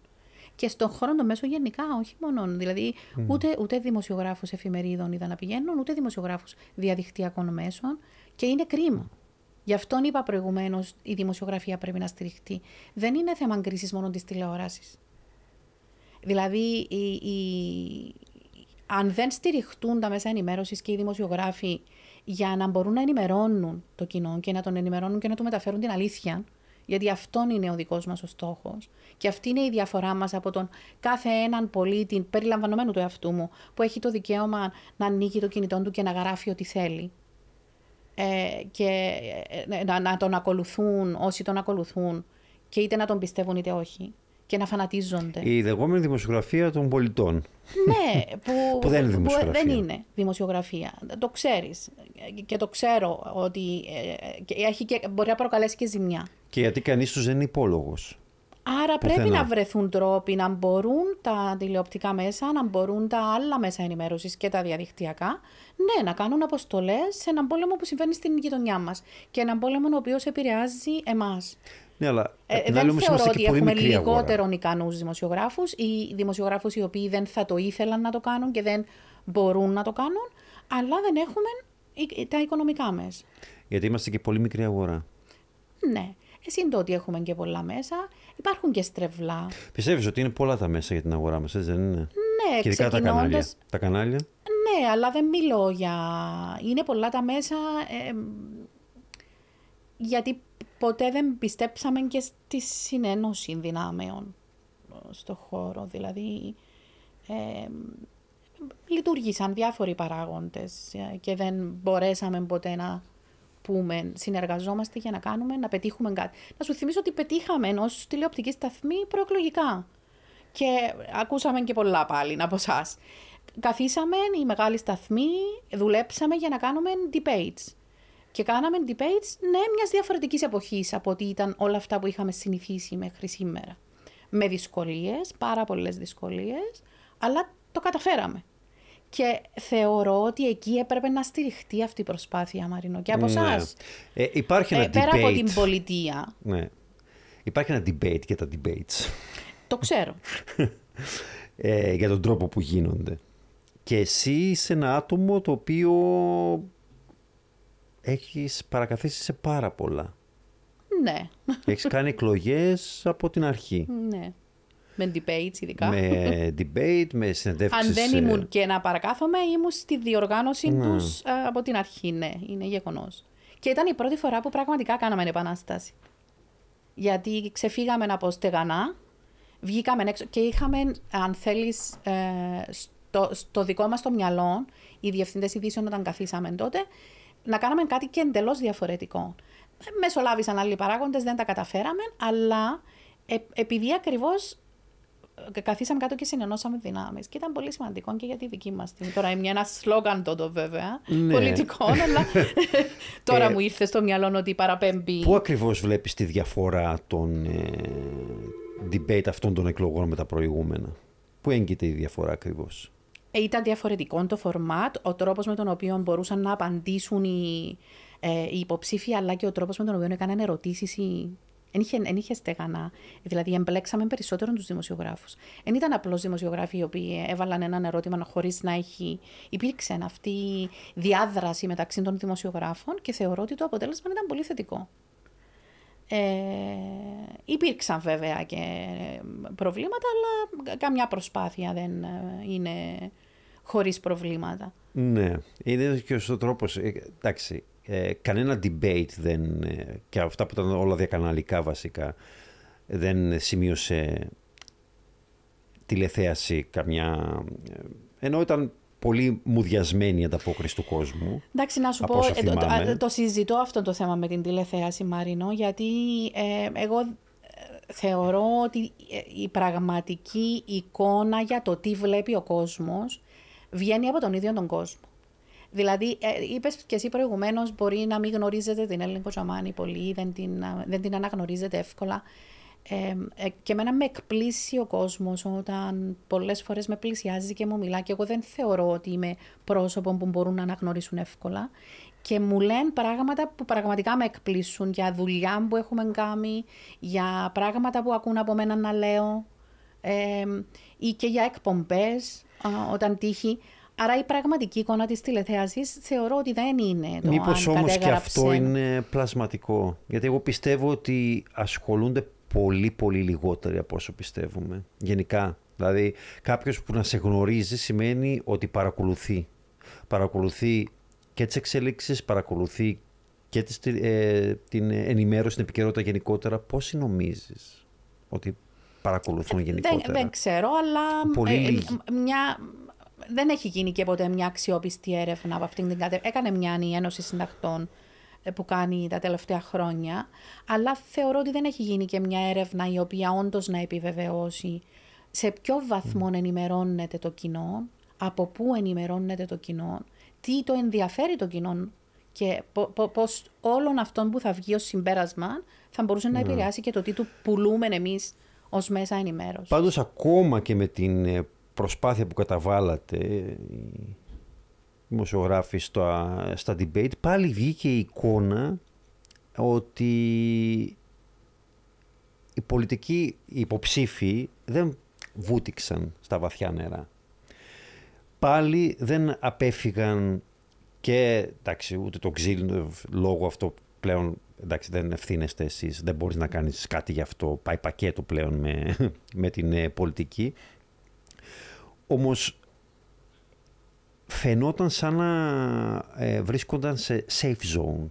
Και στον χώρο των μέσων γενικά, όχι μόνο. Δηλαδή, ούτε, ούτε δημοσιογράφους εφημερίδων είδα να πηγαίνουν, ούτε δημοσιογράφους διαδικτυακών μέσων. Και είναι κρίμα. Γι' αυτόν είπα προηγουμένως, η δημοσιογραφία πρέπει να στηριχτεί. Δεν είναι θέμα κρίση μόνο της τηλεόρασης. Δηλαδή, η, η- αν δεν στηριχτούν τα μέσα ενημέρωσης και οι δημοσιογράφοι για να μπορούν να ενημερώνουν το κοινό και να τον ενημερώνουν και να του μεταφέρουν την αλήθεια, γιατί αυτόν είναι ο δικός μας ο στόχος. Και αυτή είναι η διαφορά μας από τον κάθε έναν πολίτη, περιλαμβανομένου του εαυτού μου, που έχει το δικαίωμα να ανοίγει το κινητό του και να γράφει ό,τι θέλει. Ε, και ε, να, να τον ακολουθούν όσοι τον ακολουθούν και είτε να τον πιστεύουν είτε όχι και να φανατίζονται. Η λεγόμενη δημοσιογραφία των πολιτών. Ναι, που, Που δεν είναι δημοσιογραφία. δεν είναι δημοσιογραφία. Το ξέρεις. Και το ξέρω ότι ε, και έχει και, μπορεί να προκαλέσει και ζημιά. Και γιατί κανείς τους δεν είναι υπόλογος. Άρα πρέπει Πουθενά. να βρεθούν τρόποι να μπορούν τα τηλεοπτικά μέσα, να μπορούν τα άλλα μέσα ενημέρωσης και τα διαδικτυακά, ναι, να κάνουν αποστολές σε έναν πόλεμο που συμβαίνει στην γειτονιά μας και έναν πόλεμο ο οποίος επηρεάζει εμάς. Ναι, αλλά Ε, απ' την άλλη δεν όμως θεωρώ είμαστε ότι και πολύ έχουμε μικρή αγορά. λιγότερον ικανούς δημοσιογράφους ή δημοσιογράφους οι οποίοι δεν θα το ήθελαν να το κάνουν και δεν μπορούν να το κάνουν, αλλά δεν έχουμε η- τα οικονομικά μέσα. Γιατί είμαστε και πολύ μικρή αγορά. Ναι. Εσύ είναι το ότι έχουμε και πολλά μέσα. Υπάρχουν και στρεβλά. Πιστεύεις ότι είναι πολλά τα μέσα για την αγορά μας, έτσι δεν είναι; Ναι, και ειδικά τα κανάλια. ξεκινώντας- Τα κανάλια; Ναι, αλλά δεν μιλώ για... Είναι πολλά τα μέσα... ε, γιατί ποτέ δεν πιστέψαμε και στη συνένωση δυνάμεων στο χώρο. Δηλαδή, ε, λειτουργήσαν διάφοροι παράγοντες ε, και δεν μπορέσαμε ποτέ να πούμε συνεργαζόμαστε για να κάνουμε, να πετύχουμε κάτι. Να σου θυμίσω ότι πετύχαμε ως τηλεοπτική σταθμή προεκλογικά. Και ακούσαμε και πολλά πάλι από εσάς. Καθίσαμε οι μεγάλοι σταθμοί, δουλέψαμε για να κάνουμε debates. Και κάναμε debates, ναι, μιας διαφορετικής εποχής από ότι ήταν όλα αυτά που είχαμε συνηθίσει μέχρι σήμερα. Με δυσκολίες, πάρα πολλές δυσκολίες, αλλά το καταφέραμε. Και θεωρώ ότι εκεί έπρεπε να στηριχτεί αυτή η προσπάθεια, Μαρίνο, και από εσάς. Ναι. Ε, υπάρχει ένα Ε, πέρα debate. από την πολιτεία. Ναι. Υπάρχει ένα debate για τα debates. Το ξέρω. ε, για τον τρόπο που γίνονται. Και εσύ είσαι ένα άτομο το οποίο έχεις παρακαθίσει σε πάρα πολλά. ναι. Έχεις κάνει εκλογές από την αρχή. ναι. Με debates ειδικά. με debate, με συνεντεύξεις. Αν δεν ε, ήμουν και να παρακάθομαι, ήμουν στη διοργάνωση Ναι. τους ε, από την αρχή, ναι, είναι γεγονός. Και ήταν η πρώτη φορά που πραγματικά κάναμε επανάσταση. Γιατί ξεφύγαμε από στεγανά, βγήκαμε έξω και είχαμε, αν θέλεις, ε, το, στο δικό μας το μυαλό, οι διευθυντές ειδήσεων όταν καθίσαμε τότε, να κάναμε κάτι και εντελώς διαφορετικό. Μεσολάβησαν άλλοι παράγοντες, δεν τα καταφέραμε, αλλά ε, επειδή ακριβώς καθίσαμε κάτω και συνενώσαμε δυνάμεις. Και ήταν πολύ σημαντικό και για τη δική μας τιμή. Τώρα είναι ένα σλόγγαν τότε βέβαια, Ναι. πολιτικό, αλλά τώρα Ε, μου ήρθε στο μυαλό ότι παραπέμπει. Πού ακριβώς βλέπεις τη διαφορά των ε, debate αυτών των εκλογών με τα προηγούμενα; Πού έγκυται η διαφορά ακριβώς; Ε, Ήταν διαφορετικό το φορμάτ, ο τρόπος με τον οποίο μπορούσαν να απαντήσουν οι, ε, οι υποψήφοι, αλλά και ο τρόπος με τον οποίο έκαναν ερωτήσεις οι... Εν είχε, εν είχε στεγανά. Δηλαδή, εμπλέξαμε περισσότερο τους δημοσιογράφους. Δεν ήταν απλώς δημοσιογράφοι οι οποίοι έβαλαν έναν ερώτημα χωρίς να έχει. Υπήρξε αυτή η διάδραση μεταξύ των δημοσιογράφων και θεωρώ ότι το αποτέλεσμα ήταν πολύ θετικό. Ε, υπήρξαν βέβαια και προβλήματα, αλλά καμιά προσπάθεια δεν ε, είναι χωρίς προβλήματα. Ναι, είναι και ο τρόπος. Ε, εντάξει, ε, κανένα debate δεν, ε, και αυτά που ήταν όλα διακαναλικά βασικά, δεν σημείωσε τηλεθέαση καμιά... ε, Ενώ ήταν πολύ μουδιασμένη η ανταπόκριση του κόσμου. Εντάξει, να σου Από πω, όσο ε, το, το, θυμάμαι. α, το συζητώ αυτό το θέμα με την τηλεθέαση, Μαρίνο, γιατί ε, εγώ ε, θεωρώ ότι ε, η πραγματική εικόνα για το τι βλέπει ο κόσμος βγαίνει από τον ίδιο τον κόσμο. Δηλαδή, ε, είπες και εσύ προηγουμένως, μπορεί να μην γνωρίζετε την Έλληνη Κοτσαμάνη πολύ, δεν την, α, δεν την αναγνωρίζετε εύκολα. Ε, ε, και εμένα με εκπλήσει ο κόσμος όταν πολλές φορές με πλησιάζει και μου μιλά και εγώ δεν θεωρώ ότι είμαι πρόσωπο που μπορούν να αναγνωρίσουν εύκολα και μου λένε πράγματα που πραγματικά με εκπλήσουν για δουλειά που έχουμε κάνει, για πράγματα που ακούν από μένα να λέω ε, ή και για εκπομπές α, όταν τύχει. Άρα η πραγματική εικόνα της τηλεθέασης θεωρώ ότι δεν είναι το Μήπως αν όμως και κατέγραψε. αυτό είναι πλασματικό. Γιατί εγώ πιστεύω ότι ασχολούνται πολύ πολύ λιγότεροι από όσο πιστεύουμε. Γενικά. Δηλαδή κάποιος που να σε γνωρίζει σημαίνει ότι παρακολουθεί. Παρακολουθεί και τις εξελίξεις, παρακολουθεί και τις, ε, την ενημέρωση, την επικαιρότητα γενικότερα. Πόσοι νομίζεις ότι παρακολουθούν γενικότερα. Δεν, δεν ξέρω, αλλά Πολύ ε, λίγοι. μια, δεν έχει γίνει και ποτέ μια αξιόπιστη έρευνα από αυτήν την κατεύθυνση. Έκανε μια η Ένωση Συντακτών ε, που κάνει τα τελευταία χρόνια, αλλά θεωρώ ότι δεν έχει γίνει και μια έρευνα η οποία όντως να επιβεβαιώσει σε ποιο βαθμό ενημερώνεται το κοινό, από πού ενημερώνεται το κοινό, τι το ενδιαφέρει το κοινό και πώ πώς όλων αυτών που θα βγει ως συμπέρασμα θα μπορούσε να επηρεάσει και το τι του πουλούμε εμείς ως μέσα ενημέρωσης. Πάντως ακόμα και με την ε, προσπάθεια που καταβάλατε ε, οι δημοσιογράφοι στα, στα debate πάλι βγήκε η εικόνα ότι οι πολιτικοί οι υποψήφοι δεν βούτυξαν στα βαθιά νερά. Πάλι δεν απέφυγαν και εντάξει, ούτε το ξύλινο λόγο αυτό πλέον εντάξει, δεν ευθύνεστε εσείς, δεν μπορείς να κάνεις κάτι γι' αυτό, πάει πακέτο πλέον με, με την ε, πολιτική. Όμως φαινόταν σαν να ε, βρίσκονταν σε safe zone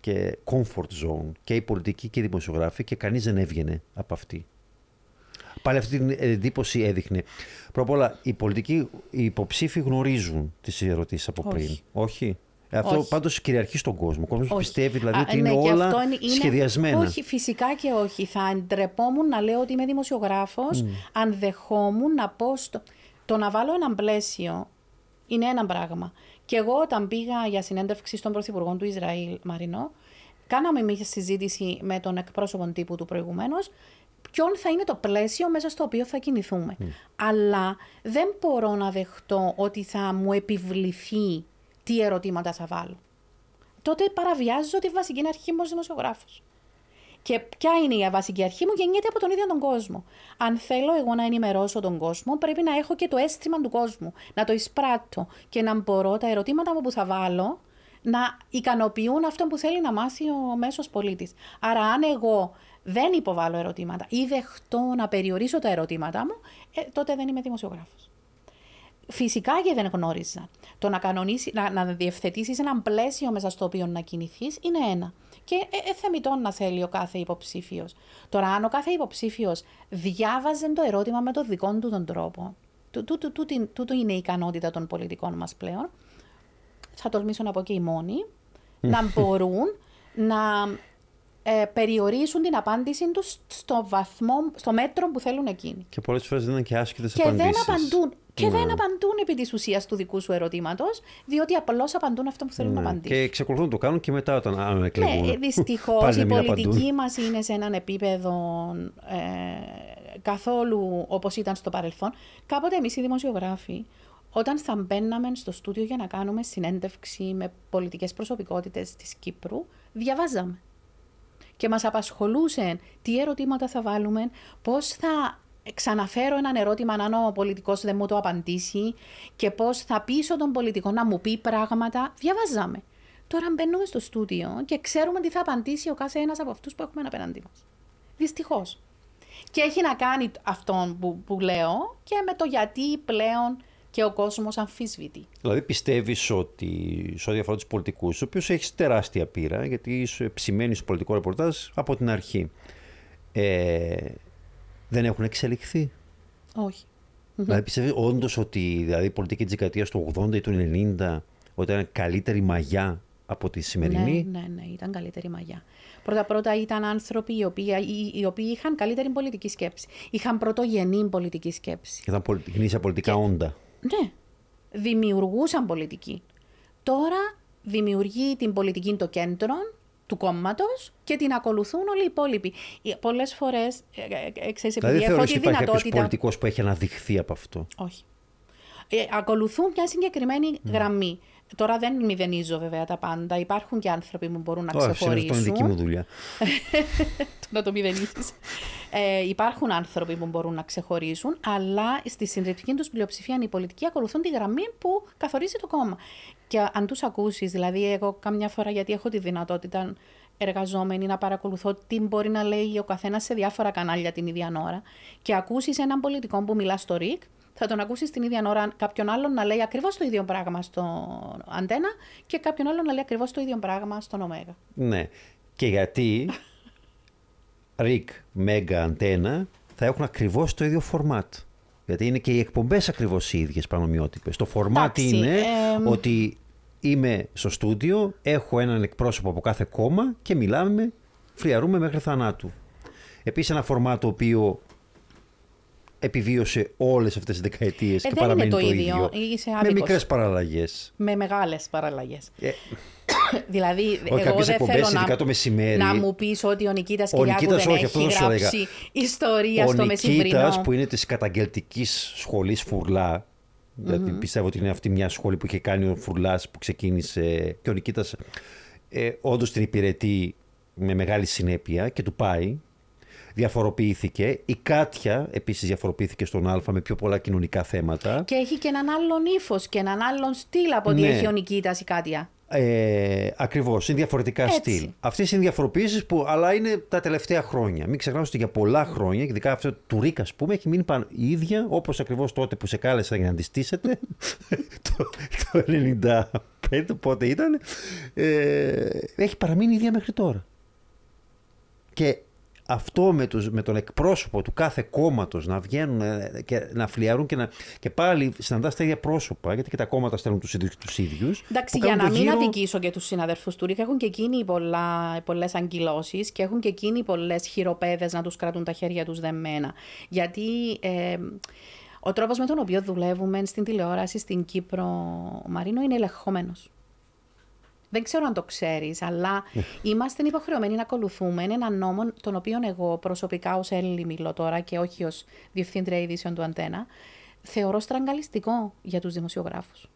και comfort zone και οι πολιτικοί και οι δημοσιογράφοι και κανείς δεν έβγαινε από αυτή. Πάλι αυτή την εντύπωση έδειχνε. Πρώτα απ' όλα, οι πολιτικοί οι υποψήφοι γνωρίζουν τις ερωτήσεις από Όχι. πριν. Όχι. Αυτό Όχι. πάντως κυριαρχεί στον κόσμο. Ο κόσμος Όχι. πιστεύει δηλαδή Α, ότι ναι, είναι και όλα αυτό είναι- είναι- σχεδιασμένα. Όχι, φυσικά και όχι. Θα ντρεπόμουν να λέω ότι είμαι δημοσιογράφος αν δεχόμουν να πω στο... Το να βάλω ένα πλαίσιο είναι ένα πράγμα. Και εγώ όταν πήγα για συνέντευξη στον Πρωθυπουργό του Ισραήλ, Μαρινό, κάναμε μια συζήτηση με τον εκπρόσωπο τύπου του προηγουμένως. Ποιον θα είναι το πλαίσιο μέσα στο οποίο θα κινηθούμε. Αλλά δεν μπορώ να δεχτώ ότι θα μου επιβληθεί τι ερωτήματα θα βάλω τότε παραβιάζω τη βασική αρχή μου ως δημοσιογράφος. Και ποια είναι η βασική αρχή μου, γεννιέται από τον ίδιο τον κόσμο. Αν θέλω εγώ να ενημερώσω τον κόσμο, πρέπει να έχω και το αίσθημα του κόσμου, να το εισπράττω και να μπορώ τα ερωτήματα μου που θα βάλω να ικανοποιούν αυτό που θέλει να μάθει ο μέσος πολίτης. Άρα αν εγώ δεν υποβάλλω ερωτήματα ή δεχτώ να περιορίσω τα ερωτήματά μου, ε, τότε δεν είμαι δημοσιογράφος. Φυσικά και δεν γνώριζα. Το να, κανονίσει, να, να διευθετήσεις ένα πλαίσιο μέσα στο οποίο να κινηθείς είναι ένα. Και ε, ε, θεμητόν να θέλει ο κάθε υποψήφιος. Τώρα, αν ο κάθε υποψήφιος διάβαζε το ερώτημα με τον δικό του τον τρόπο, τούτο, τούτο, τούτο είναι η ικανότητα των πολιτικών μας πλέον. Θα τολμήσω να πω και οι μόνοι, να μπορούν να ε, περιορίσουν την απάντηση τους στο βαθμό, στο μέτρο που θέλουν εκείνοι. Και πολλές φορές δεν είναι και άσχετες και απαντήσεις. Δεν απαντούν, και δεν Ναι. απαντούν επί της ουσίας του δικού σου ερωτήματος, διότι απλώς απαντούν αυτό που θέλουν να Ναι. απαντήσουν. Και εξακολουθούν να το κάνουν και μετά όταν αν εκλεγούν. Ναι, δυστυχώς Πάλι η να μην πολιτική απαντούν. μας είναι σε έναν επίπεδο ε, καθόλου όπως ήταν στο παρελθόν. Κάποτε εμείς οι δημοσιογράφοι, όταν θα μπαίναμε στο στούντιο για να κάνουμε συνέντευξη με πολιτικές προσωπικότητες της Κύπρου, διαβάζαμε. Και μας απασχολούσε τι ερωτήματα θα βάλουμε, πώς θα ξαναφέρω έναν ερώτημα αν ο πολιτικός δεν μου το απαντήσει και πώς θα πείσω τον πολιτικό να μου πει πράγματα. Διαβάζαμε. Τώρα μπαίνουμε στο στούντιο και ξέρουμε τι θα απαντήσει ο κάθε ένας από αυτούς που έχουμε απέναντί μας. Δυστυχώς. Και έχει να κάνει αυτό που, που λέω και με το γιατί πλέον και ο κόσμος αμφισβητεί. Δηλαδή πιστεύεις ότι σε ό,τι αφορά τους πολιτικούς, του οποίου έχεις τεράστια πείρα, γιατί είσαι ψημένη στο πολιτικό ρεπορτάζ από την αρχή, ε, δεν έχουν εξελιχθεί; Όχι. Δηλαδή πιστεύεις όντως ότι δηλαδή, η πολιτική της δεκαετίας του 80 ή του 90 ότι ήταν καλύτερη μαγιά από τη σημερινή; Ναι, ναι, ναι, ήταν καλύτερη μαγιά. Πρώτα-πρώτα ήταν άνθρωποι οι οποίοι, οι, οι οποίοι είχαν καλύτερη πολιτική σκέψη. Είχαν πρωτογενή πολιτική σκέψη. Ήταν πολι- γνήσια πολιτικά όντα. Ναι, δημιουργούσαν πολιτική. Τώρα δημιουργεί την πολιτική το κέντρο του κόμματος και την ακολουθούν όλοι οι υπόλοιποι. Πολλές φορές, ξέρεις, Δηλαδή επειδή δεν έχω θεωρείς τη ότι υπάρχει κάποιος δυνατότητα. πολιτικός που έχει αναδειχθεί από αυτό; Όχι. Ε, ακολουθούν μια συγκεκριμένη γραμμή. Τώρα δεν μηδενίζω βέβαια τα πάντα. Υπάρχουν και άνθρωποι που μπορούν να Όχι, αυτό είναι ξεχωρίσουν. δική μου δουλειά. να το μηδενίσεις. Ε, υπάρχουν άνθρωποι που μπορούν να ξεχωρίσουν, αλλά στη συντριπτική τους πλειοψηφία οι πολιτικοί ακολουθούν τη γραμμή που καθορίζει το κόμμα. Και αν τους ακούσεις, δηλαδή, εγώ καμιά φορά, γιατί έχω τη δυνατότητα εργαζόμενη να παρακολουθώ τι μπορεί να λέει ο καθένας σε διάφορα κανάλια την ίδια ώρα, και ακούσεις έναν πολιτικό που μιλά στο ΡΙΚ, θα τον ακούσεις την ίδια ώρα κάποιον άλλον να λέει ακριβώς το ίδιο πράγμα στο Αντένα και κάποιον άλλον να λέει ακριβώς το ίδιο πράγμα στον Ωμέγα. Ναι. Και γιατί Ρικ, Μέγα, Αντένα θα έχουν ακριβώς το ίδιο φορμάτ. Γιατί είναι και οι εκπομπές ακριβώς οι ίδιες πανομοιότυπες. Το φορμάτ Εντάξει, είναι εμ. ότι είμαι στο στούντιο, έχω έναν εκπρόσωπο από κάθε κόμμα και μιλάμε, φλιαρούμε μέχρι θανάτου. Επίσης, ένα φορμάτ το οποίο επιβίωσε όλες αυτές τις δεκαετίες Ε, και δεν παραμένει είναι το το ίδιο. ίδιο. Είσαι με άδικος. μικρές παραλλαγές. με μεγάλες παραλλαγές. Ε, δηλαδή, Όχι, εγώ κάποιες δεν εκπομπές, θέλω ειδικά να, το μεσημέρι. να μου πεις ότι ο Νικήτας Ο Κυριάκου Νικήτας δεν όχι, αυτό έχει δεν σου έλεγα. γράψει ιστορία Ο στο Νικήτας μεσημβρινό. που είναι της καταγγελτικής σχολής Φουρλά, γιατί πιστεύω ότι είναι αυτή μια σχολή που είχε κάνει ο Φουρλάς που ξεκίνησε και ο Νικήτας ε, όντως την υπηρετεί με μεγάλη συνέπεια και του πάει. Διαφοροποιήθηκε. Η Κάτια επίσης διαφοροποιήθηκε στον Α με πιο πολλά κοινωνικά θέματα. Και έχει και έναν άλλον ύφος και έναν άλλον στυλ από ότι Ναι. έχει ο Νικήτας η Κάτια. Ε, Ακριβώς, είναι διαφορετικά Έτσι. στυλ. Αυτές είναι διαφοροποιήσεις που, αλλά είναι τα τελευταία χρόνια. Μην ξεχνάμε ότι για πολλά χρόνια, ειδικά αυτό του Ρίκα, ας πούμε, έχει μείνει πάνω, η ίδια όπως ακριβώς τότε που σε κάλεσα για να αντιστήσετε, το, το 95, πότε ήταν, ε, έχει παραμείνει η ίδια μέχρι τώρα. Και αυτό με, τους, με τον εκπρόσωπο του κάθε κόμματος να βγαίνουν ε, και να φλιαρούν και, να, και πάλι συναντά τα ίδια πρόσωπα, γιατί και τα κόμματα στέλνουν τους ίδιους τους ίδιους. Εντάξει, για να μην αδικήσω και τους συναδελφού του ΡΙΚ, έχουν και εκείνοι πολλές αγκυλώσει και έχουν και εκείνοι πολλές χειροπέδες να τους κρατούν τα χέρια τους δεμένα. Γιατί ε, ο τρόπος με τον οποίο δουλεύουμε στην τηλεόραση στην Κύπρο, Μαρίνο, είναι ελεγχόμενος. Δεν ξέρω αν το ξέρεις, αλλά είμαστε υποχρεωμένοι να ακολουθούμε έναν νόμο, τον οποίο εγώ προσωπικά ως Έλληνη μιλώ τώρα και όχι ως Διευθύντρια Ειδήσεων του Αντένα, θεωρώ στραγγαλιστικό για τους δημοσιογράφους.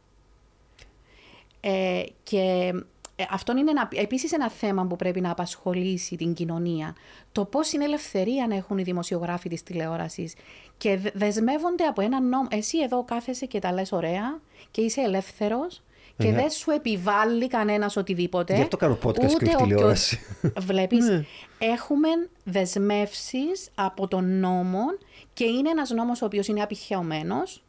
Ε, και ε, αυτό είναι ένα, επίσης ένα θέμα που πρέπει να απασχολήσει την κοινωνία. Το πώς είναι ελευθερία να έχουν οι δημοσιογράφοι της τηλεόρασης και δε- δεσμεύονται από έναν νόμο. Εσύ εδώ κάθεσαι και τα λες ωραία και είσαι ελεύθερος και Ε, δεν σου επιβάλλει κανένας οτιδήποτε. Γι' αυτό κάνω podcast και όχι όποιος- τηλεόραση. Βλέπεις, Ναι. έχουμε δεσμεύσεις από τον νόμο και είναι ένας νόμος ο οποίος είναι απειχαιωμένος.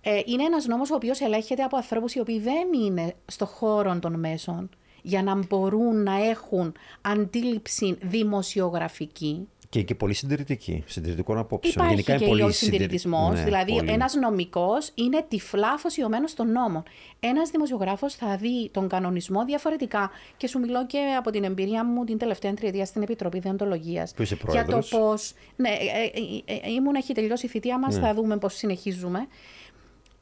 Ε, είναι ένας νόμος ο οποίος ελέγχεται από ανθρώπους οι οποίοι δεν είναι στο χώρο των μέσων για να μπορούν να έχουν αντίληψη δημοσιογραφική. Και, και πολύ συντηρητική, συντηρητικών απόψεων. Υπάρχει Γενικά και είναι πολύ ο συντηρητισμός. Ναι, δηλαδή, πολύ. ένας νομικός είναι τυφλάς αφοσιωμένος στον νόμο. Ένας δημοσιογράφος θα δει τον κανονισμό διαφορετικά. Και σου μιλώ και από την εμπειρία μου την τελευταία τριετία στην Επιτροπή Δεοντολογία. Που είσαι Για το πρόεδρος. πώ. Ναι, ε, ε, ε, ήμουν, έχει τελειώσει η θητεία μας, θα δούμε πώς συνεχίζουμε.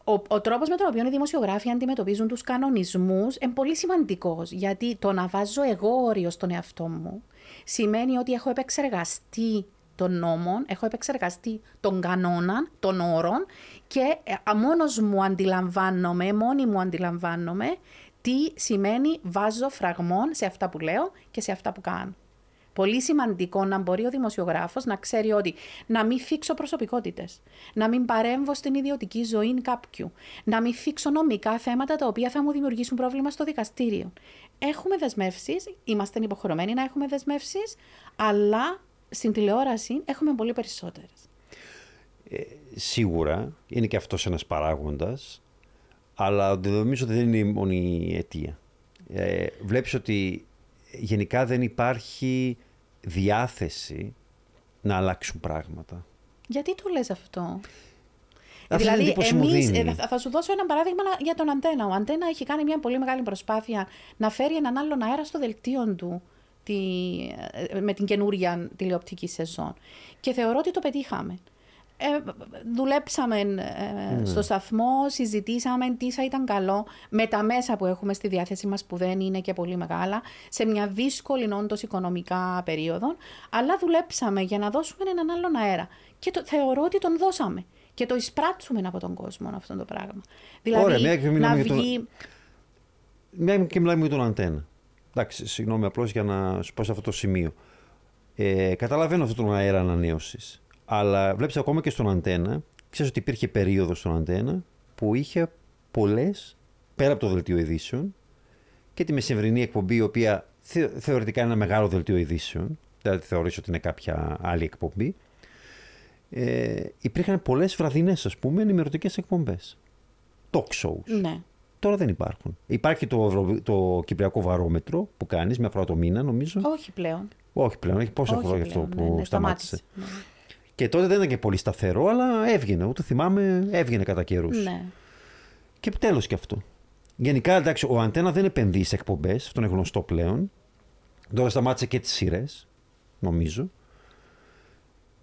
Ο, ο τρόπος με τον οποίο οι δημοσιογράφοι αντιμετωπίζουν τους κανονισμούς είναι πολύ σημαντικός. Γιατί το να βάζω εγώ όριο στον εαυτό μου σημαίνει ότι έχω επεξεργαστεί των νόμων, έχω επεξεργαστεί των κανόνων, των όρων και ε, μόνος μου αντιλαμβάνομαι, μόνη μου αντιλαμβάνομαι τι σημαίνει βάζω φραγμόν σε αυτά που λέω και σε αυτά που κάνω. Πολύ σημαντικό να μπορεί ο δημοσιογράφος να ξέρει ότι να μην φίξω προσωπικότητες, να μην παρέμβω στην ιδιωτική ζωή κάποιου, να μην φίξω νομικά θέματα τα οποία θα μου δημιουργήσουν πρόβλημα στο δικαστήριο. Έχουμε δεσμεύσεις, είμαστε υποχρεωμένοι να έχουμε δεσμεύσεις, αλλά στην τηλεόραση έχουμε πολύ περισσότερες. Σίγουρα είναι και αυτός ένας παράγοντας, αλλά δεν νομίζω ότι δεν είναι η μόνη αιτία. Ε, βλέπεις ότι γενικά δεν υπάρχει διάθεση να αλλάξουν πράγματα. Γιατί το λες αυτό; Αυτή είναι η δηλαδή, εντύπωση μου εμείς, δίνει. ε, θα- θα σου δώσω ένα παράδειγμα να- για τον Αντένα. Ο Αντένα έχει κάνει μια πολύ μεγάλη προσπάθεια να φέρει έναν άλλον αέρα στο δελτίο του τη, ε, με την καινούρια τηλεοπτική σεζόν. Και θεωρώ ότι το πετύχαμε. Ε, δουλέψαμε ε, Ναι. στο σταθμό, συζητήσαμε τι θα ήταν καλό με τα μέσα που έχουμε στη διάθεση μας που δεν είναι και πολύ μεγάλα, σε μια δύσκολη όντως οικονομικά περίοδο, αλλά δουλέψαμε για να δώσουμε έναν άλλον αέρα. Και το, θεωρώ ότι τον δώσαμε. Και το εισπράτσουμε από τον κόσμο αυτό το πράγμα. Δηλαδή, Ωραία, μια και να μιλάμε για τον- βγει... Μια και μιλάμε για τον αντένα. Εντάξει, συγγνώμη απλώς για να σου πω σε αυτό το σημείο. Ε, καταλαβαίνω αυτόν τον αέρα ανανέωσης. Αλλά βλέπεις ακόμα και στον αντένα, ξέρεις ότι υπήρχε περίοδος στον αντένα που είχε πολλές, πέρα από το δελτίο ειδήσεων, και τη μεσημβρινή εκπομπή, η οποία θε, θεωρητικά είναι ένα μεγάλο δελτίο ειδήσεων, δηλαδή θεωρείς ότι είναι κάποια άλλη εκπομπή, ε, υπήρχαν πολλές βραδινές, ας πούμε, ενημερωτικές εκπομπές. Talk shows. Ναι. Τώρα δεν υπάρχουν. Υπάρχει το, Ευρω... το Κυπριακό Βαρόμετρο που κάνεις μια φορά το μήνα, νομίζω. Όχι πλέον. Όχι πλέον, έχει πόσα Όχι χρόνια αυτό πλέον, που ναι, ναι, σταμάτησε. Ναι. Και τότε δεν ήταν και πολύ σταθερό, αλλά έβγαινε. Ούτε θυμάμαι, έβγαινε κατά καιρούς. ναι. Και τέλος και αυτό. Γενικά, εντάξει, ο Αντένα δεν επενδύει σε εκπομπές, αυτό είναι γνωστό πλέον. Τώρα σταμάτησε και τις σειρές, νομίζω.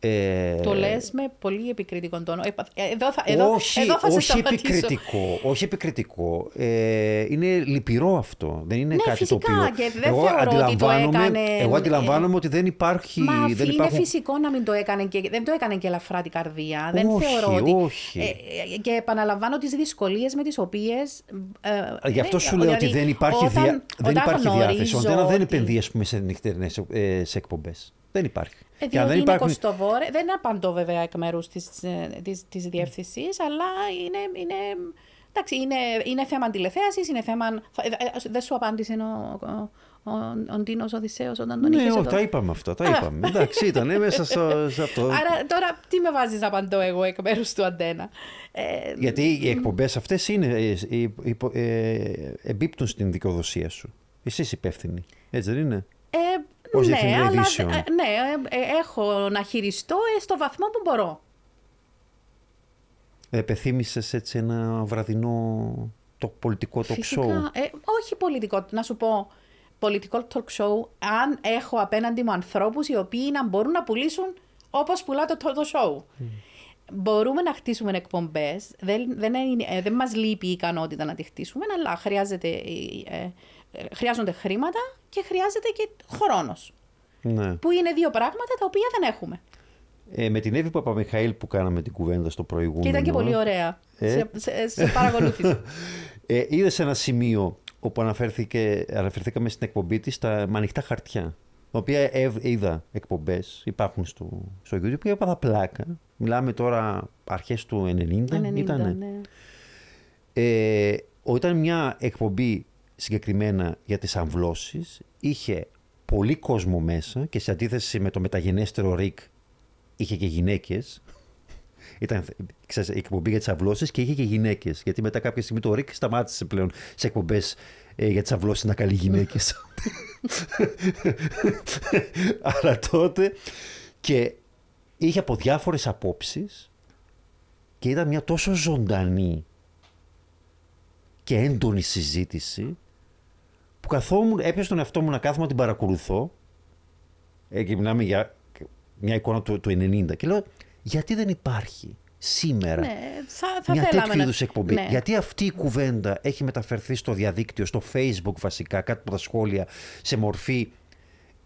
Ε, Το λες με πολύ επικριτικό τόνο. Ε, ε, Εδώ θα, εδώ, όχι, εδώ θα σε όχι σταματήσω. επικριτικό. Όχι επικριτικό. Ε, είναι λυπηρό αυτό. Δεν είναι Ναι, κάτι φυσικά, το οποίο. και δεν θεωρώ ότι το αντιλαμβάνομαι, έκανε, εγώ ε, αντιλαμβάνομαι ότι δεν υπάρχει. Μα δεν είναι υπάρχουν... φυσικό να μην το έκανε και δεν το έκανε και ελαφρά την καρδία. δεν Όχι, θεωρώ ότι. όχι. Ε, ε, και επαναλαμβάνω τις δυσκολίες με τις οποίες. Ε, Γι' αυτό ε, σου λέω δηλαδή, ότι δεν υπάρχει, όταν- δια... δεν όταν υπάρχει διάθεση. Ο Αντένα δεν γνωρίζω επενδύεις, ότι- ας πούμε, σε νυχτερινές ε, σε εκπομπές. Δεν υπάρχει. Ε, Και αν διότι δεν είναι υπάρχουν- κοστοβόρε. Δεν απαντώ βέβαια εκ μέρους της της, της διεύθυνσης, αλλά είναι. είναι Εντάξει, είναι, είναι θέμα τηλεθέαση, είναι θέμα. θα- ε, ε, Δεν σου απάντησε ο, ο, ο, ο Ντίνος Οδυσσέος όταν τον Ναι, είχες. όχι, τα είπαμε αυτά. Τα είπαμε. Εντάξει, ήταν μέσα στο, σε αυτό. Άρα τώρα τι με βάζεις να απαντώ εγώ εκ μέρους του Αντένα; Ε, Γιατί οι εκπομπές αυτές είναι, ε, ε, υπο- ε, εμπίπτουν στην δικαιοδοσία σου. Εσύ είσαι υπεύθυνη. Έτσι δεν είναι; Ε, Ως ναι, διευθύντρια αλλά ειδήσεων. ε, ναι, ε, ε, έχω να χειριστώ ε, στο βαθμό που μπορώ. Επεθύμησες έτσι ένα βραδινό το πολιτικό talk Φυσικά, show; ε, όχι πολιτικό, να σου πω, πολιτικό talk show, αν έχω απέναντι μου ανθρώπους οι οποίοι να μπορούν να πουλήσουν όπως πουλά το, το, το show. Μπορούμε να χτίσουμε εκπομπές, δεν, δεν, είναι, ε, δεν μας λείπει η ικανότητα να τη χτίσουμε, αλλά χρειάζεται, ε, ε, ε, χρειάζονται χρήματα και χρειάζεται και χρόνος. Ναι. Που είναι δύο πράγματα τα οποία δεν έχουμε. Ε, με την Εύη Παπαμιχαήλ που κάναμε την κουβέντα στο προηγούμενο. Και ήταν και πολύ ωραία. Ε; Σε, σε, σε παρακολούθησα. Ε, είδες ένα σημείο όπου αναφέρθηκε, αναφερθήκαμε στην εκπομπή της στα με ανοιχτά χαρτιά. Τα οποία ευ- είδα εκπομπές, υπάρχουν στο, στο YouTube και έπαθα πλάκα. Μιλάμε τώρα αρχές του 90, 90, ήτανε. ναι. Ε, όταν μια εκπομπή συγκεκριμένα για τις αμβλώσεις είχε πολύ κόσμο μέσα και σε αντίθεση με το μεταγενέστερο Ρικ είχε και γυναίκες. Ήταν ξέρεις, η εκπομπή για τις αμβλώσεις και είχε και γυναίκες. Γιατί μετά κάποια στιγμή το Ρικ σταμάτησε πλέον σε εκπομπές ε, για τις αμβλώσεις να καλεί γυναίκες. Αλλά τότε Και είχε από διάφορες απόψεις και ήταν μια τόσο ζωντανή και έντονη συζήτηση που καθόμουν, έπιασε τον εαυτό μου να κάθομαι να την παρακολουθώ ε, και μιλάμε για μια εικόνα του, του 90 και λέω γιατί δεν υπάρχει σήμερα Ναι, θα, θα μια θέλαμε τέτοιου να- είδους εκπομπή; Ναι. Γιατί αυτή η κουβέντα έχει μεταφερθεί στο διαδίκτυο, στο facebook βασικά, κάτω από τα σχόλια, σε μορφή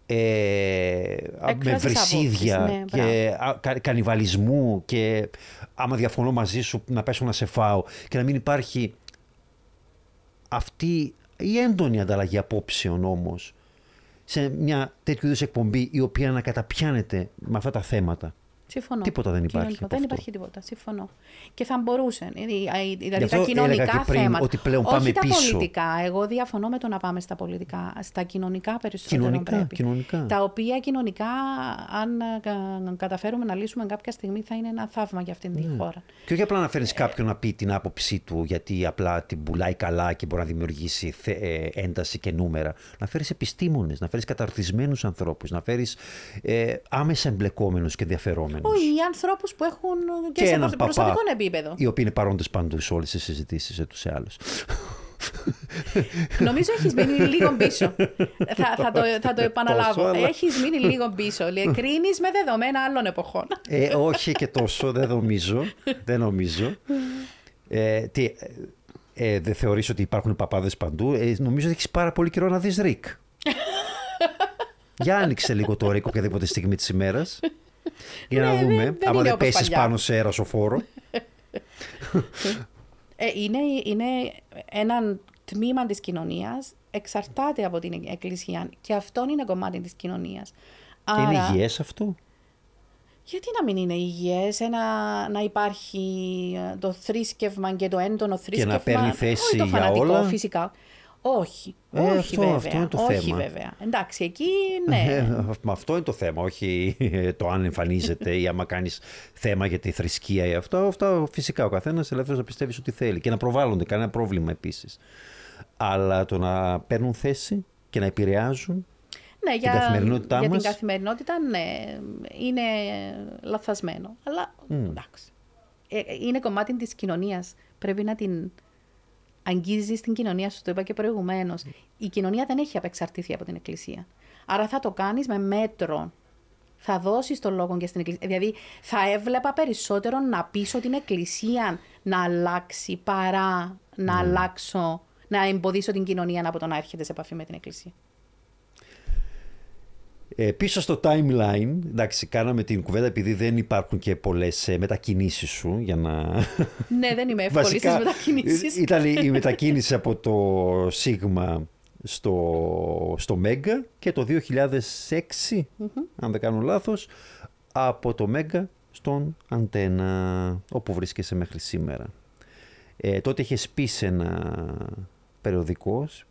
ε, α, με Έκφρασης βρυσίδια άποψης, ναι, και α, κα- κανιβαλισμού και άμα διαφωνώ μαζί σου να πέσω να σε φάω και να μην υπάρχει αυτή η έντονη ανταλλαγή απόψεων όμως σε μια τέτοιου είδους εκπομπή η οποία να καταπιάνεται με αυτά τα θέματα. Συμφωνώ. Τίποτα δεν υπάρχει Κοινωνικό. από Δεν αυτό. υπάρχει τίποτα. Συμφωνώ. Και θα μπορούσε. Δηλαδή Γι' τα αυτό έλεγα κοινωνικά και πριν θέματα. ότι πλέον Όχι πάμε τα πίσω. πολιτικά. Εγώ διαφωνώ με το να πάμε στα πολιτικά. Στα κοινωνικά περισσότερο Κοινωνικά, πρέπει. κοινωνικά. Τα οποία κοινωνικά, αν ε, κα- καταφέρουμε να λύσουμε κάποια στιγμή, θα είναι ένα θαύμα για αυτήν Ναι. τη χώρα. Και όχι απλά να φέρνεις κάποιον να πει την άποψή του γιατί απλά την πουλάει καλά και μπορεί να δημιουργήσει θε- ε, ένταση και νούμερα. Να φέρεις επιστήμονες, να φέρεις καταρτισμένους ανθρώπους, να φέρεις ε, άμεσα εμπλεκόμενους και ενδιαφερόμενους. Όχι, οι ανθρώπους που έχουν και, σε έναν προ- προσωπικό επίπεδο. Οι οποίοι είναι παρόντες παντού σε όλες τις συζητήσεις τους ή άλλους. Νομίζω έχεις μείνει λίγο πίσω. θα, θα, το, θα το Τόσο, επαναλάβω. αλλά- Έχεις μείνει λίγο πίσω. Κρίνει με δεδομένα άλλων εποχών. ε, όχι και τόσο, δεν νομίζω. δεν νομίζω. Ε, τι, ε, ε, δεν θεωρείς ότι υπάρχουν παπάδες παντού; Ε, νομίζω ότι έχεις πάρα πολύ καιρό να δεις ΡΙΚ. Για άνοιξε λίγο το ΡΙΚ οποιαδήποτε στιγμή της ημέρας. Για να Ναι, δούμε. δεν- δεν άμα είναι δεν όπως πέσεις παλιά. πάνω σε αερασοφόρο. Ε, είναι, είναι ένα τμήμα της κοινωνίας, εξαρτάται από την εκκλησία και αυτό είναι κομμάτι της κοινωνίας. Είναι υγιές αυτό; Γιατί να μην είναι υγιές, ένα, να υπάρχει ε, το θρήσκευμα και το έντονο θρήσκευμα. παίρνει θέση όχι το για φανατικό, όλα. φυσικά. Όχι, Ε, όχι αυτό- βέβαια. αυτό είναι το όχι θέμα. βέβαια. Εντάξει, εκεί ναι. Ε, μα αυτό είναι το θέμα, όχι ε, το αν εμφανίζεται ή άμα κάνεις θέμα για τη θρησκεία ή αυτό. Αυτά φυσικά ο καθένας ελεύθερος να πιστεύει ό,τι θέλει και να προβάλλονται, κανένα πρόβλημα επίσης. Αλλά το να παίρνουν θέση και να επηρεάζουν. ναι, για, καθημερινότητά για μας. την καθημερινότητα, ναι, είναι λαθασμένο. Αλλά εντάξει. Ε, είναι κομμάτι της κοινωνίας. Πρέπει να την αγγίζεις στην κοινωνία σου, το είπα και προηγουμένως. Η κοινωνία δεν έχει απεξαρτηθεί από την Εκκλησία. Άρα θα το κάνεις με μέτρο. Θα δώσεις τον λόγο και στην Εκκλησία. Δηλαδή, θα έβλεπα περισσότερο να πείσω την Εκκλησία να αλλάξει παρά να αλλάξω, να εμποδίσω την κοινωνία από το να έρχεται σε επαφή με την Εκκλησία. Ε, πίσω στο timeline, εντάξει, κάναμε την κουβέντα επειδή δεν υπάρχουν και πολλές ε, μετακινήσεις σου για να. ναι, δεν είμαι εύκολη στις μετακινήσεις. ε, Ήταν η μετακίνηση από το Σίγμα στο, στο Μέγκα και το 2006, αν δεν κάνω λάθος, από το Μέγκα στον Αντένα, όπου βρίσκεσαι μέχρι σήμερα. Ε, τότε είχες πει σε ένα περιοδικός,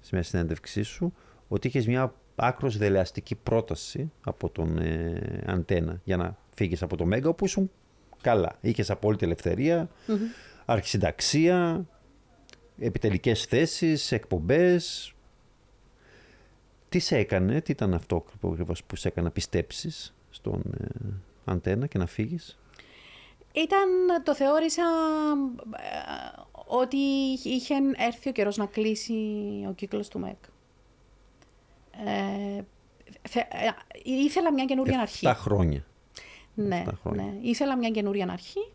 σε μια συνέντευξή σου, ότι είχες μια άκρος δελεαστική πρόταση από τον ε, Αντένα για να φύγεις από το Μέγκα, όπου ήσουν καλά. Είχες απόλυτη ελευθερία, αρχισυνταξία, επιτελικές θέσεις, εκπομπές. Τι σε έκανε, τι ήταν αυτό ακριβώς που σε έκανε να πιστέψεις στον ε, Αντένα και να φύγεις; Ήταν, το θεώρησα ε, ότι είχε έρθει ο καιρός να κλείσει ο κύκλος του ΜΕΚ. Ε, θε- ε, ήθελα μια καινούρια αρχή. 7 χρόνια. Ναι, εφτά χρόνια. ναι. Ήθελα μια καινούρια αρχή.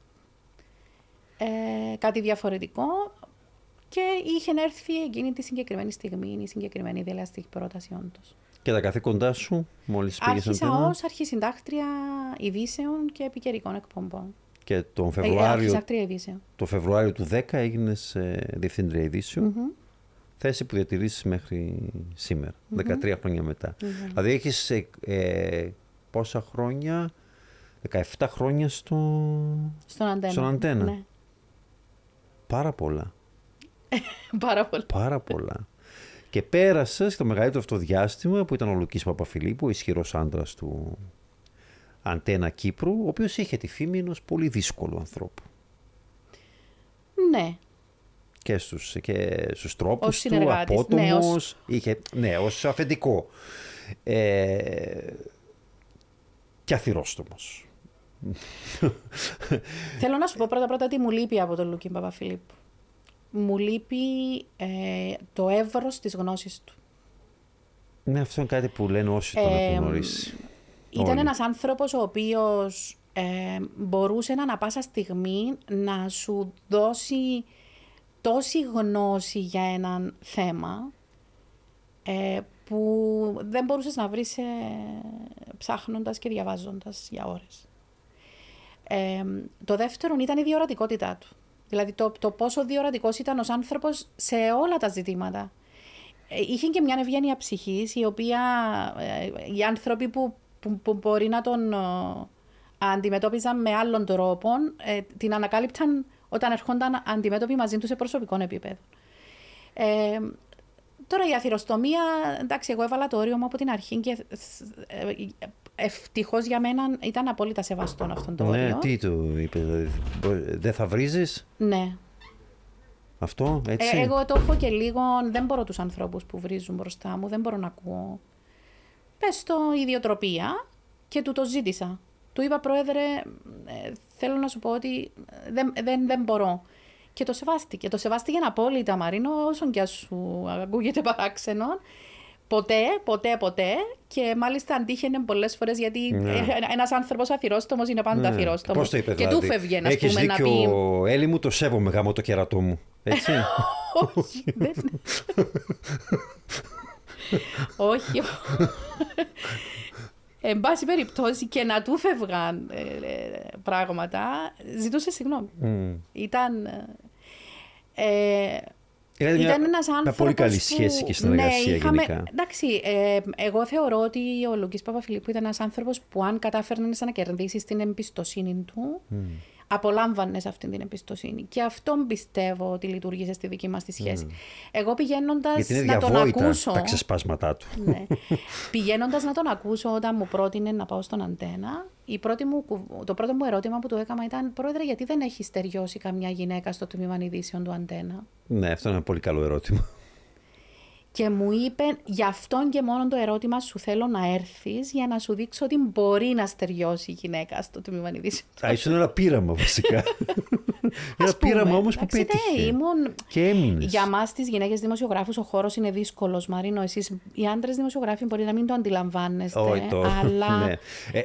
Ε, κάτι διαφορετικό. Και είχε έρθει εκείνη τη συγκεκριμένη στιγμή η συγκεκριμένη δελεαστική πρόταση όντως. Και τα καθήκοντά σου, μόλις πήγες Άρχισα Αντένα. ως αρχισυντάκτρια ειδήσεων και επικαιρικών εκπομπών. Και τον Ε, Φεβρουάριο, αρχισυντάκτρια ειδήσεων. το Φεβρουάριο του 10 έγινες ε, διευθύντρια ειδήσεων. Θέση που διατηρήσεις μέχρι σήμερα, 13 χρόνια μετά. Δηλαδή έχεις ε, ε, πόσα χρόνια, 17 χρόνια στο... Στον αντένα. Στον αντένα. Ναι. Πάρα πολλά. Πάρα πολύ. Πάρα πολλά. Και πέρασες στο μεγαλύτερο αυτό διάστημα που ήταν ο Λουκής Παπαφιλίππου, ο ισχυρός άντρας του Αντένα Κύπρου, ο οποίος είχε τη φήμη ενός πολύ δύσκολου ανθρώπου. Ναι. Και στους, και στους τρόπους Ως του, συνεργάτης, ναι, απότομος, ως- είχε, ναι, ως αφεντικό. Ε, και αθυρόστομος. Θέλω να σου πω πρώτα πρώτα τι μου λείπει από τον Λουκί Παπαφιλίππου. Μου λείπει ε, το εύρος της γνώσης του. Ναι, αυτό είναι κάτι που λένε όσοι τον Ε, έχουν γνωρίσει. Ήταν Όλοι. ένας άνθρωπος ο οποίος ε, μπορούσε ανα πάσα στιγμή να σου δώσει τόση γνώση για έναν θέμα ε, που δεν μπορούσες να βρεις ε, ψάχνοντας και διαβάζοντας για ώρες. Ε, το δεύτερο ήταν η διορατικότητά του. Δηλαδή το, το πόσο διορατικός ήταν ως άνθρωπος σε όλα τα ζητήματα. Ε, Είχε και μια ευγένεια ψυχής, η οποία ε, οι άνθρωποι που, που, που μπορεί να τον ε, αντιμετώπιζαν με άλλον τρόπο, ε, την ανακάλυπταν όταν ερχόνταν αντιμέτωποι μαζί τους σε προσωπικό επίπεδο. Ε, τώρα η αθυροστομία, εντάξει, εγώ έβαλα το όριο μου από την αρχή και ε, ευτυχώς για μένα ήταν απόλυτα σεβαστό αυτό το όριο. Ναι, τι του είπες, δηλαδή, μπο- δεν θα βρίζεις; Ναι. αυτό, έτσι; Ε, εγώ το έχω και λίγο, δεν μπορώ τους ανθρώπους που βρίζουν μπροστά μου, δεν μπορώ να ακούω. Πες το ιδιοτροπία και του το ζήτησα. Του είπα, πρόεδρε, ε, θέλω να σου πω ότι δεν, δεν, δεν μπορώ. Και το σεβάστηκε. Το σεβάστηκε απόλυτα, Μαρίνο, όσον και αν σου ακούγεται παράξενο. Ποτέ, ποτέ, ποτέ. Και μάλιστα αντίχαινε πολλές φορές γιατί Ναι. ένα άνθρωπος αθυρόστομο είναι πάντα Ναι. αθυρόστομο. Πώς το είπε, και δηλαδή; του φεύγει να Έχεις πούμε να δίκιο, πει. Έλλη μου, το σέβομαι γάμο το κερατό μου. Έτσι. Όχι. δεν- Όχι. Εν πάση περιπτώσει και να του φεύγαν ε, ε, πράγματα, ζητούσε συγγνώμη. Μμ. Ήταν... Ε, Είχατε μια- ήταν ένας μια άνθρωπος πολύ καλή που- σχέση και συνεργασία ναι, είχαμε- γενικά. Εντάξει, ε, εγώ θεωρώ ότι ο Λουκής Παπαφιλίππου ήταν ένας άνθρωπος που αν κατάφερνε να κερδίσει την εμπιστοσύνη του, απολάμβανες αυτή την εμπιστοσύνη. Και αυτόν πιστεύω ότι λειτουργήσε στη δική μας τη σχέση. Εγώ πηγαίνοντας Γιατί είναι να τον διαβόητα ακούσω... τα ξεσπάσματά του. Ναι. Πηγαίνοντας να τον ακούσω όταν μου πρότεινε να πάω στον αντένα, η πρώτη μου, κου- το πρώτο μου ερώτημα που του έκανα ήταν: Πρόεδρε, γιατί δεν έχεις στεριώσει καμιά γυναίκα στο τμήμα ειδήσεων του αντένα; Ναι, αυτό είναι ένα πολύ καλό ερώτημα. Και μου είπε: Γι' αυτόν και μόνο το ερώτημα σου θέλω να έρθεις για να σου δείξω ότι μπορεί να στεριώσει η γυναίκα στο τμήμα ειδήσεων του Α, ήσουν ένα πείραμα βασικά. ένα Ας πούμε. πείραμα όμως που Εντάξει, ναι, πέτυχε. ήμουν- Και έμεινες. Για εμά, τις γυναίκες δημοσιογράφους, ο χώρος είναι δύσκολος, Μαρίνο. Εσείς, οι άντρες δημοσιογράφοι, μπορεί να μην το αντιλαμβάνεστε. Όχι, το- Αλλά. ναι.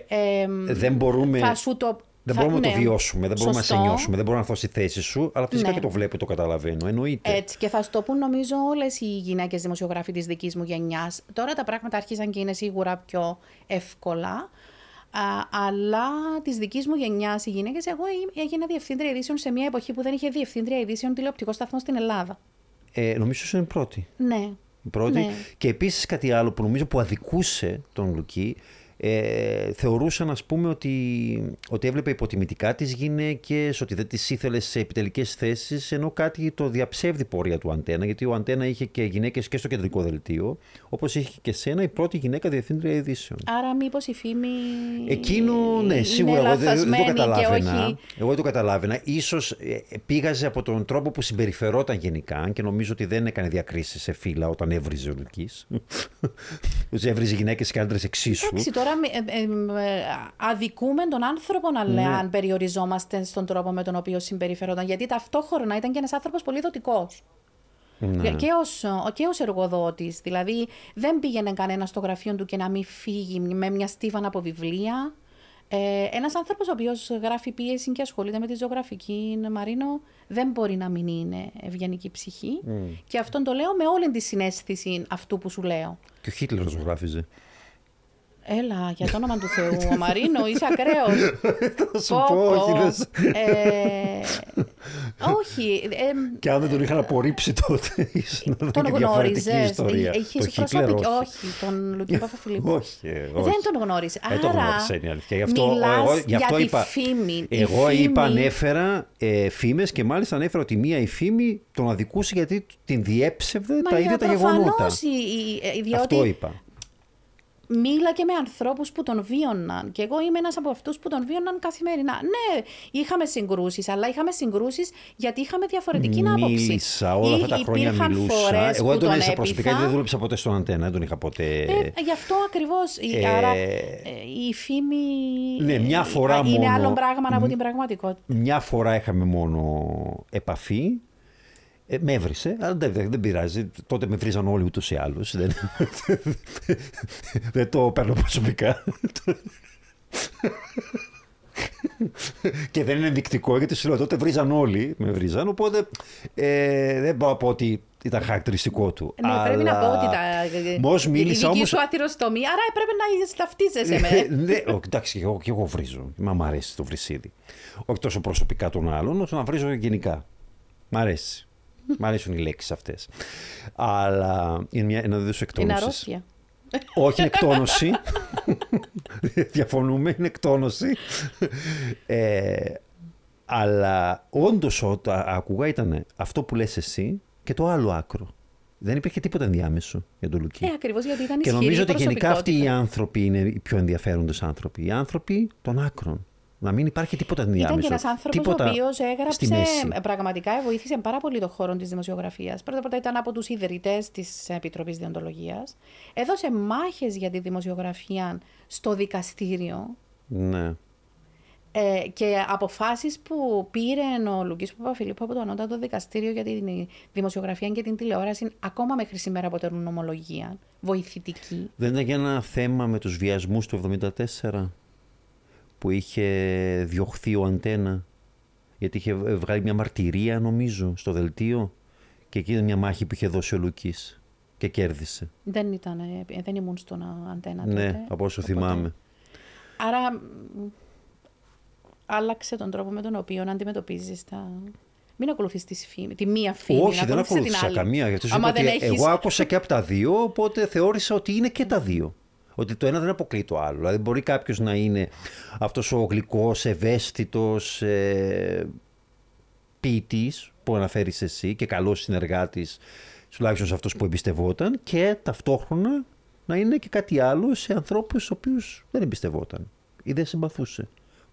Ε, εμ, δεν μπορούμε- Θα σου το. Δεν θα- μπορούμε να ναι, το βιώσουμε, δεν μπορούμε σωστό. να σε νιώσουμε, δεν μπορώ να έρθω στη θέση σου, αλλά φυσικά Ναι. και το βλέπω, το καταλαβαίνω. Εννοείται. Έτσι, και θα σου το πούν νομίζω όλες οι γυναίκες δημοσιογράφοι της δικής μου γενιάς. Τώρα τα πράγματα άρχισαν και είναι σίγουρα πιο εύκολα. Α, αλλά της δικής μου γενιάς οι γυναίκες, εγώ ή- έγινα διευθύντρια ειδήσεων σε μια εποχή που δεν είχε διευθύντρια ειδήσεων τηλεοπτικό σταθμό στην Ελλάδα. Ε, νομίζω ότι είναι η πρώτη. Ναι. Η πρώτη. Ναι. Και επίσης κάτι άλλο που νομίζω που αδικούσε τον Λουκί, ε, θεωρούσαν ας πούμε ότι, ότι έβλεπε υποτιμητικά τις γυναίκες, ότι δεν τις ήθελε σε επιτελικές θέσεις, ενώ κάτι το διαψεύδει πορεία του Αντένα, γιατί ο Αντένα είχε και γυναίκες και στο κεντρικό δελτίο, όπως είχε και σένα η πρώτη γυναίκα διευθύντρια ειδήσεων. Άρα μήπως η φήμη Εκείνο, ναι, είναι σίγουρα εγώ δεν, δεν το λαθασμένη και καταλάβαινα. όχι... Εγώ δεν το καταλάβαινα. Ίσως ε, πήγαζε από τον τρόπο που συμπεριφερόταν γενικά αν και νομίζω ότι δεν έκανε διακρίσεις σε φύλλα όταν έβριζε ο Λουκής. Ότι έβριζε γυναίκες και άντρες εξίσου. Εντάξει, τώρα μη- ε, ε, ε, αδικούμε τον άνθρωπο να λέει Ναι. αν περιοριζόμαστε στον τρόπο με τον οποίο συμπεριφερόταν. Γιατί ταυτόχρονα ήταν και ένας άνθρωπος πολύ δοτικός. Ναι. Και ως, και ως εργοδότης. Δηλαδή δεν πήγαινε κανένας στο γραφείο του και να μην φύγει με μια στίβανα από βιβλία. Ε, ένας άνθρωπος ο οποίος γράφει πίεση και ασχολείται με τη ζωγραφική, Μαρίνο, δεν μπορεί να μην είναι ευγενική ψυχή. Και αυτόν το λέω με όλη τη συνέστηση αυτού που σου λέω. Και ο Χίτλερ ζωγράφιζε. Έλα, για το όνομα του Θεού, ο Μαρίνο, είσαι ακραίος. Θα σου Πω, πω, πω. όχι. λες. Ε, όχι, ε, Και αν δεν τον είχαν απορρίψει τότε, ίσως να ήταν τον και διαφορετική γνώριζες. ιστορία. Είχες Το Χίτλερ, προσωπική. όχι. Όχι, τον Λουκί Παπαφιλίππου. Όχι, ε, όχι. Δεν τον γνώρισε. Δεν το Άρα, γνώρισα είναι η αλήθεια. Γι' αυτό, μιλάς εγώ, γι αυτό για είπα, τη φήμη. Η Εγώ φήμη- είπα, ανέφερα ε, φήμες και μάλιστα ανέφερα ότι μία η φήμη τον αδικούσε γιατί την διέψευδε Μα τα για ίδια τα γεγονότα. προφανώς η, η, η- διότι Αυτό είπα. Μίλα και με ανθρώπους που τον βίωναν. Και εγώ είμαι ένας από αυτούς που τον βίωναν καθημερινά. Ναι, είχαμε συγκρούσεις, αλλά είχαμε συγκρούσεις γιατί είχαμε διαφορετική άποψη. Μίλησα όλα αυτά τα χρόνια μιλούσα. Εγώ δεν τον έζησα προσωπικά, δεν δούλεψα ποτέ στον αντένα, δεν τον είχα ποτέ. Ε, γι' αυτό ακριβώς. Ε, άρα ε, η φήμη. Ναι, μια φορά είναι μόνο. Είναι άλλο πράγμα από την πραγματικότητα. Μια φορά είχαμε μόνο επαφή ε, με έβρισε, αλλά δεν, δεν, πειράζει. Τότε με βρίζαν όλοι ούτως ή άλλως. Δεν, δεν το παίρνω προσωπικά. και δεν είναι ενδεικτικό γιατί σου λέω τότε βρίζαν όλοι, με βρίζαν, οπότε ε, δεν μπορώ να πω ότι ήταν χαρακτηριστικό του. Ναι, αλλά... πρέπει να πω ότι τα... Μόλις μίλησα η δική όμως... σου ατυροστομή, άρα έπρεπε να ταυτίζεσαι με. ναι, εντάξει, και εγώ, και εγώ βρίζω. Μα μου αρέσει το βρυσίδι. Όχι τόσο προσωπικά των άλλων, όσο να βρίζω γενικά. Μ' αρέσει. Μ' αρέσουν οι λέξεις αυτές. Αλλά είναι μια, ένα είδος εκτόνωσης. Είναι αρρώστια. Όχι, είναι εκτόνωση. Διαφωνούμε, είναι εκτόνωση. Ε, αλλά όντως όταν άκουγα ήταν αυτό που λες εσύ και το άλλο άκρο. Δεν υπήρχε τίποτα ενδιάμεσο για τον Λουκί. Ε, ακριβώς γιατί ήταν Και νομίζω ότι γενικά αυτοί οι άνθρωποι είναι οι πιο ενδιαφέροντες άνθρωποι. Οι άνθρωποι των άκρων. Να μην υπάρχει τίποτα ενδιάμεσο. Ήταν και ένας άνθρωπος ο οποίος έγραψε. Πραγματικά βοήθησε πάρα πολύ το χώρο της δημοσιογραφίας. Πρώτα απ' όλα ήταν από τους ιδρυτές της Επιτροπής Διοντολογίας. Έδωσε μάχες για τη δημοσιογραφία στο δικαστήριο. Ναι. Ε, και αποφάσεις που πήρε ο Λουκής Παπαφιλίππου από το Ανώτατο Δικαστήριο για τη δημοσιογραφία και την τηλεόραση ακόμα μέχρι σήμερα αποτελούν ομολογία βοηθητική. Δεν ήταν και ένα θέμα με τους βιασμούς του 1974 που είχε διωχθεί ο Αντένα γιατί είχε βγάλει μια μαρτυρία νομίζω στο δελτίο και εκεί ήταν μια μάχη που είχε δώσει ο Λουκής και κέρδισε. Δεν, ήταν, δεν ήμουν στον Αντένα ναι, τότε. Ναι, από όσο οπότε... θυμάμαι. Άρα άλλαξε τον τρόπο με τον οποίο αντιμετωπίζεις τα. Μην ακολουθείς τη, φήμη, τη μία φήμη. Όχι, δεν ακολούθησα καμία. Γιατί σου ότι έχεις... εγώ άκουσα και από τα δύο, οπότε θεώρησα ότι είναι και τα δύο. Ότι το ένα δεν αποκλεί το άλλο. Δηλαδή, μπορεί κάποιος να είναι αυτός ο γλυκός, ευαίσθητος ε, ποιητής που αναφέρεις εσύ και καλός συνεργάτης, τουλάχιστον σε αυτό που εμπιστευόταν, και ταυτόχρονα να είναι και κάτι άλλο σε ανθρώπους του οποίους δεν εμπιστευόταν ή δεν συμπαθούσε.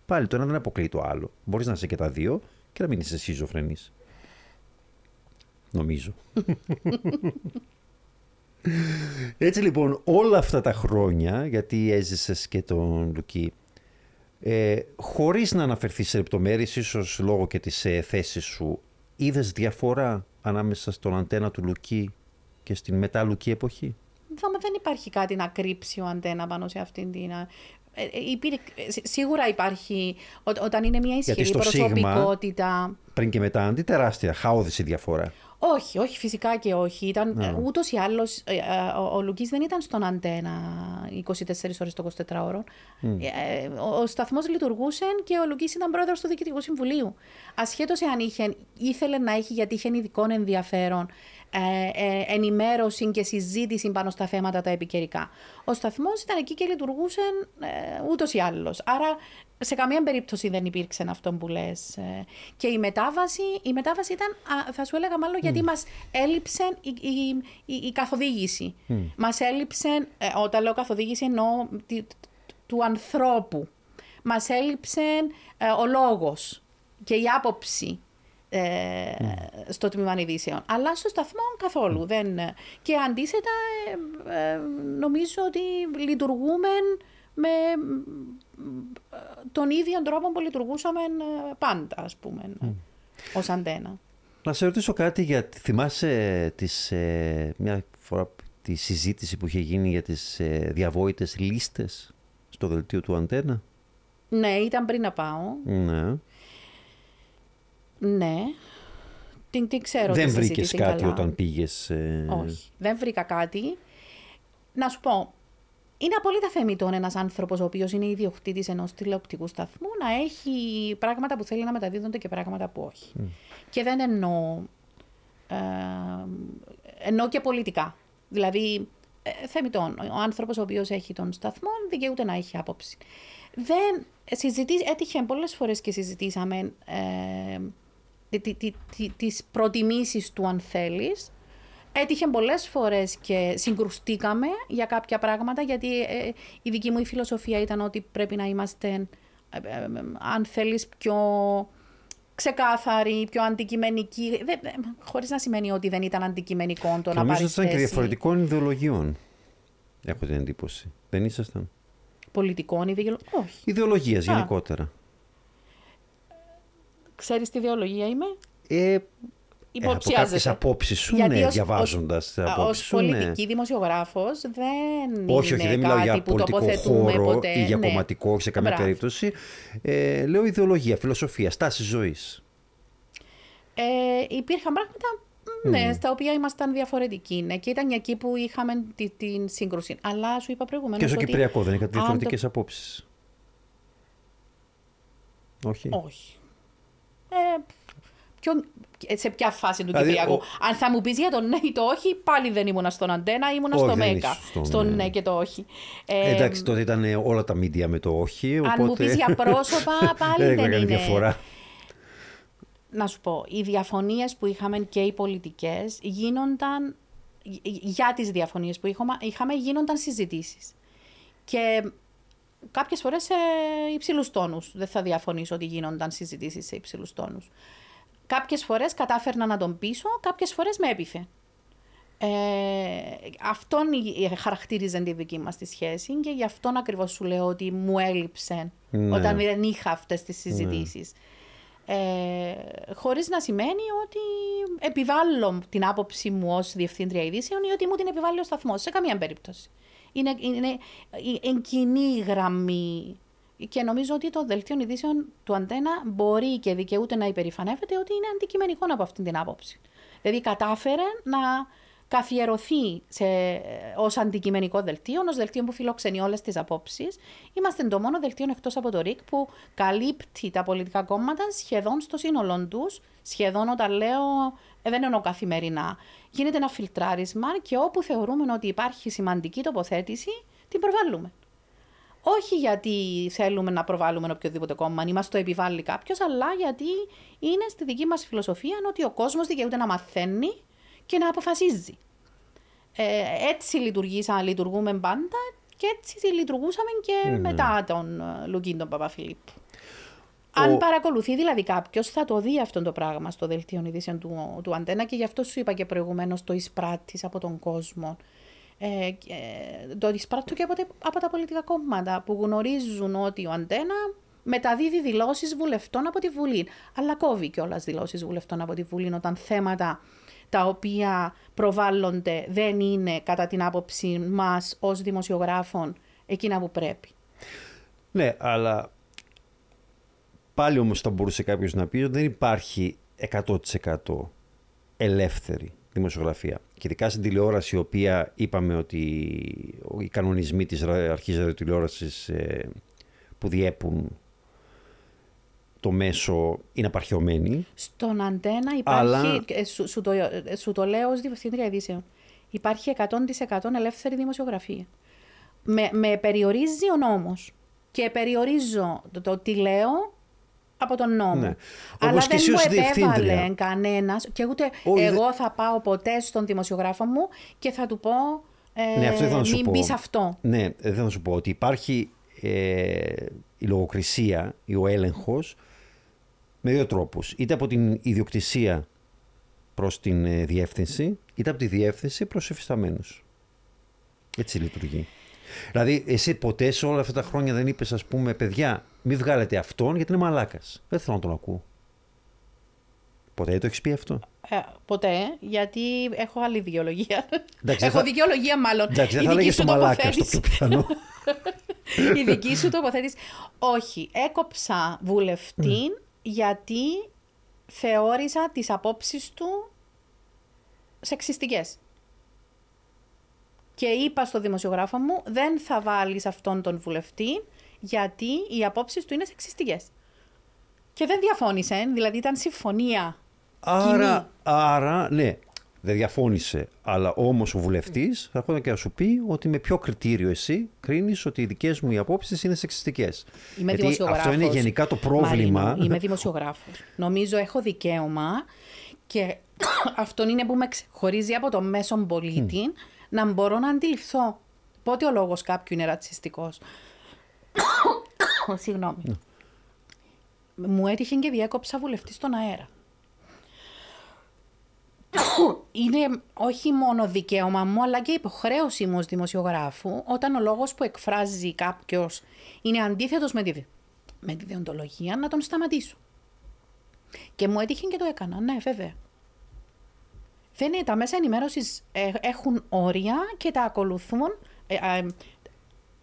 Πάλι το ένα δεν αποκλείει το άλλο. Μπορείς να είσαι και τα δύο και να μην είσαι σχιζοφρενής. Νομίζω. Έτσι λοιπόν όλα αυτά τα χρόνια, γιατί έζησες και τον Λουκί, ε, χωρίς να αναφερθείς σε λεπτομέρειες, ίσως λόγω και της ε, θέσης σου, είδες διαφορά ανάμεσα στον αντένα του Λουκί και στην μετά Λουκί εποχή; δεν υπάρχει κάτι να κρύψει ο αντένα πάνω σε αυτήν την ε, ε, σίγουρα υπάρχει, όταν είναι μια ισχυρή προσωπικότητα. πριν και μετά, αντί τεράστια, χαόδηση διαφορά. Όχι, όχι, φυσικά και όχι. Ήταν ναι. ε, ούτως ή άλλως. ο, ο Λουκής δεν ήταν στον αντένα 24 ώρες το 24 ώρο. ο, ο σταθμός λειτουργούσε και ο Λουκής ήταν πρόεδρος του Διοικητικού Συμβουλίου. Ασχέτως εάν είχε, ήθελε να έχει, γιατί είχε ειδικό ενδιαφέρον ε, ε, ενημέρωση και συζήτηση πάνω στα θέματα τα επικαιρικά. Ο σταθμός ήταν εκεί και λειτουργούσε ε, ούτως ή άλλως. Άρα σε καμία περίπτωση δεν υπήρξε αυτό που λες. Ε. Και η μετάβαση, η μετάβαση ήταν, θα σου έλεγα μάλλον, γιατί mm. μας έλειψε η, η, η, καθοδήγηση. Mm. Μας έλειψε, ε, όταν λέω καθοδήγηση, εννοώ του ανθρώπου. Μας έλειψε ο λόγος και η άποψη ε, στο τμήμα ειδήσεων. Αλλά στο σταθμό καθόλου. Δεν... Και αντίθετα, ε, ε, νομίζω ότι λειτουργούμε με τον ίδιο τρόπο που λειτουργούσαμε πάντα, ας πούμε, mm. ως αντένα. Να σε ρωτήσω κάτι για... Θυμάσαι τις, μια φορά τη συζήτηση που είχε γίνει για τις διαβόητες λίστες στο δελτίο του Αντένα; Ναι, ήταν πριν να πάω. Ναι. Ναι. Την, την ξέρω Δεν βρήκες κάτι όταν πήγες. Ε... Όχι. Δεν βρήκα κάτι. Να σου πω, είναι απόλυτα θεμητό ένας άνθρωπος ο οποίος είναι ιδιοκτήτης ενός τηλεοπτικού σταθμού να έχει πράγματα που θέλει να μεταδίδονται και πράγματα που όχι. Και δεν εννοώ. Ε, εννοώ και πολιτικά. Δηλαδή, ε, θεμητό. Ο άνθρωπος ο οποίος έχει τον σταθμό δικαιούται να έχει άποψη. Δεν συζητήσει, έτυχε πολλές φορές και συζητήσαμε. Ε, τις προτιμήσεις του αν θέλεις. Έτυχε πολλές φορές και συγκρουστήκαμε για κάποια πράγματα, γιατί ε, η δική μου η φιλοσοφία ήταν ότι πρέπει να είμαστε, ε, ε, ε, αν θέλεις, πιο ξεκάθαροι, πιο αντικειμενικοί, δεν, ε, χωρίς να σημαίνει ότι δεν ήταν αντικειμενικό το να Νομίζω πάρεις ότι ήταν και θέση. διαφορετικών ιδεολογιών. Έχω την εντύπωση. Δεν ήσασταν. Πολιτικών ιδεολογικών. Όχι. Ιδεολογίας Α. γενικότερα. Ξέρεις τι ιδεολογία είμαι; Ε, ε, από κάποιες Υποψιάζεσαι. απόψεις σου, Γιατί ναι, ως- διαβάζοντας τις Ω απόψεις σου. ναι. πολιτική δημοσιογράφος δεν Όχι, είναι όχι, δεν μιλάω κάτι για που πολιτικό τοποθετούμε χώρο ποτέ. ή για ναι. κομματικό, όχι σε καμία Μπράβο. περίπτωση. Ε, λέω ιδεολογία, φιλοσοφία, στάση ζωής. Ε, υπήρχαν πράγματα ναι, στα οποία ήμασταν διαφορετικοί. Ναι, και ήταν εκεί που είχαμε τη, την σύγκρουση. Αλλά σου είπα προηγουμένως. Και στο Κυπριακό δεν είχατε αν το- διαφορετικές απόψεις. Όχι. Όχι. Ε, ποιον- σε ποια φάση του Δηλαδή, Κυπριακού. ο- Αν θα μου πεις για το ναι ή το όχι, πάλι δεν ήμουνα στον Αντένα, ήμουνα Όχι, στο δεν Μέκα. ήσουν στον, Στο ναι. ναι και το όχι. Ε, Εντάξει, τότε ήταν όλα τα μίντια με το όχι. Οπότε... Αν μου πεις για πρόσωπα, πάλι δεν δεν έκανε είναι. διαφορά. να σου πω, οι διαφωνίες που είχαμε και οι πολιτικές γίνονταν, γ- για τις διαφωνίες που είχαμε, είχαμε γίνονταν συζητήσεις. Και κάποιες φορές σε υψηλούς τόνους. Δεν θα διαφωνήσω ότι γίνονταν συζητήσεις σε υψηλούς τόνους. Κάποιες φορές κατάφερνα να τον πείσω, κάποιες φορές με έπιθε. Ε, αυτόν η- η- χαρακτήριζε τη δική μας τη σχέση και γι' αυτόν ακριβώς σου λέω ότι μου έλειψε Ναι. όταν δεν είχα αυτές τις συζητήσεις. Ε, χωρίς να σημαίνει ότι επιβάλλω την άποψη μου ως διευθύντρια ειδήσεων ή ότι μου την επιβάλλει ο σταθμός, σε καμία περίπτωση. Είναι, είναι, είναι κοινή γραμμή και νομίζω ότι το δελτίο ειδήσεων του Αντένα μπορεί και δικαιούται να υπερηφανεύεται ότι είναι αντικειμενικό από αυτή την άποψη. Δηλαδή κατάφερε να καθιερωθεί σε, ως αντικειμενικό δελτίο, ως δελτίο που φιλοξενεί όλες τις απόψεις. Είμαστε το μόνο δελτίο εκτός από το ΡΙΚ που καλύπτει τα πολιτικά κόμματα σχεδόν στο σύνολό τους, σχεδόν όταν λέω ε, δεν εννοώ καθημερινά. Γίνεται ένα φιλτράρισμα και όπου θεωρούμε ότι υπάρχει σημαντική τοποθέτηση, την προβάλλουμε. Όχι γιατί θέλουμε να προβάλλουμε οποιοδήποτε κόμμα, ή μας το επιβάλλει κάποιος, αλλά γιατί είναι στη δική μας φιλοσοφία ότι ο κόσμος δικαιούται να μαθαίνει και να αποφασίζει. Ε, έτσι λειτουργήσα, λειτουργούμε πάντα και έτσι λειτουργούσαμε και μετά τον ε, Λουκίν τον Παπαφιλίππου. Αν παρακολουθεί δηλαδή κάποιος, θα το δει αυτό το πράγμα στο δελτίο ειδήσεων του, του Αντένα και γι' αυτό σου είπα και προηγουμένως το εισπράττεις από τον κόσμο. Ε, και, ε, το εισπράττω και από, τα- από τα πολιτικά κόμματα που γνωρίζουν ότι ο Αντένα μεταδίδει δηλώσεις βουλευτών από τη Βουλή. Αλλά κόβει κιόλας δηλώσεις βουλευτών από τη Βουλή όταν θέματα τα οποία προβάλλονται δεν είναι κατά την άποψη μας ως δημοσιογράφων εκείνα που πρέπει. Ναι, αλλά πάλι όμως θα μπορούσε κάποιος να πει ότι δεν υπάρχει 100% ελεύθερη δημοσιογραφία. Και ειδικά στην τηλεόραση, η οποία είπαμε ότι οι κανονισμοί της ρα- αρχής ραδιοτηλεόρασης ε, που διέπουν το μέσο είναι απαρχαιωμένοι. Στον αντένα υπάρχει, Αλλά- ε, σου, σου το, ε, σου το λέω ως διευθύντρια ειδήσεων, υπάρχει 100% ελεύθερη δημοσιογραφία. Με, με περιορίζει ο νόμος και περιορίζω το, το τι λέω από τον νόμο. Ναι. Αλλά Όπως και δεν εσύ μου ως επέβαλε διευθύντρια. κανένας και ούτε Όχι, δε- εγώ θα πάω ποτέ στον δημοσιογράφο μου και θα του πω ε, ναι, αυτό ήθελα να σου μην πω. μπει αυτό. Ναι, ε, δεν θα σου πω ότι υπάρχει ε, η λογοκρισία ή ο έλεγχος με δύο τρόπους. Είτε από την ιδιοκτησία προς την ε, διεύθυνση, είτε από τη διεύθυνση προς εφισταμένους. Έτσι λειτουργεί. Δηλαδή, εσύ ποτέ σε όλα αυτά τα χρόνια δεν είπες, ας πούμε, παιδιά, μην βγάλετε αυτόν γιατί είναι μαλάκας. Δεν θέλω να τον ακούω. Ποτέ το έχεις πει αυτό; Ε, ποτέ, γιατί έχω άλλη δικαιολογία. Εντάξει, έχω θα- δικαιολογία μάλλον. Εντάξει, δεν Η θα δική λέγες σου το μαλάκα στο τοποθέτηση. πιο πιθανό. Η δική σου τοποθέτηση. Όχι, έκοψα βουλευτή γιατί θεώρησα τις απόψεις του σεξιστικές. Και είπα στο δημοσιογράφο μου, δεν θα βάλεις αυτόν τον βουλευτή γιατί οι απόψεις του είναι σεξιστικές. Και δεν διαφώνησε, δηλαδή ήταν συμφωνία. Άρα, άρα, ναι, δεν διαφώνησε. Αλλά όμως ο βουλευτής θα έρχονταν και να σου πει ότι με ποιο κριτήριο εσύ κρίνεις ότι οι δικές μου οι απόψεις είναι σεξιστικές. Είμαι Γιατί αυτό είναι δημοσιογράφος, γενικά το πρόβλημα. Μαρίνο, είμαι δημοσιογράφος. Νομίζω έχω δικαίωμα Και αυτό είναι που με ξεχωρίζει από το μέσον πολίτη να μπορώ να αντιληφθώ πότε ο λόγος κάποιου είναι ρατσιστικός. Συγγνώμη. Μου έτυχε και διέκοψα βουλευτή στον αέρα. είναι όχι μόνο δικαίωμα μου, αλλά και υποχρέωση μου ως δημοσιογράφου, όταν ο λόγος που εκφράζει κάποιος είναι αντίθετος με τη, με τη διοντολογία, να τον σταματήσω. Και μου έτυχε και το έκανα, ναι βέβαια. Δεν είναι, τα μέσα ενημέρωσης έχουν όρια και τα ακολουθούν. Ε,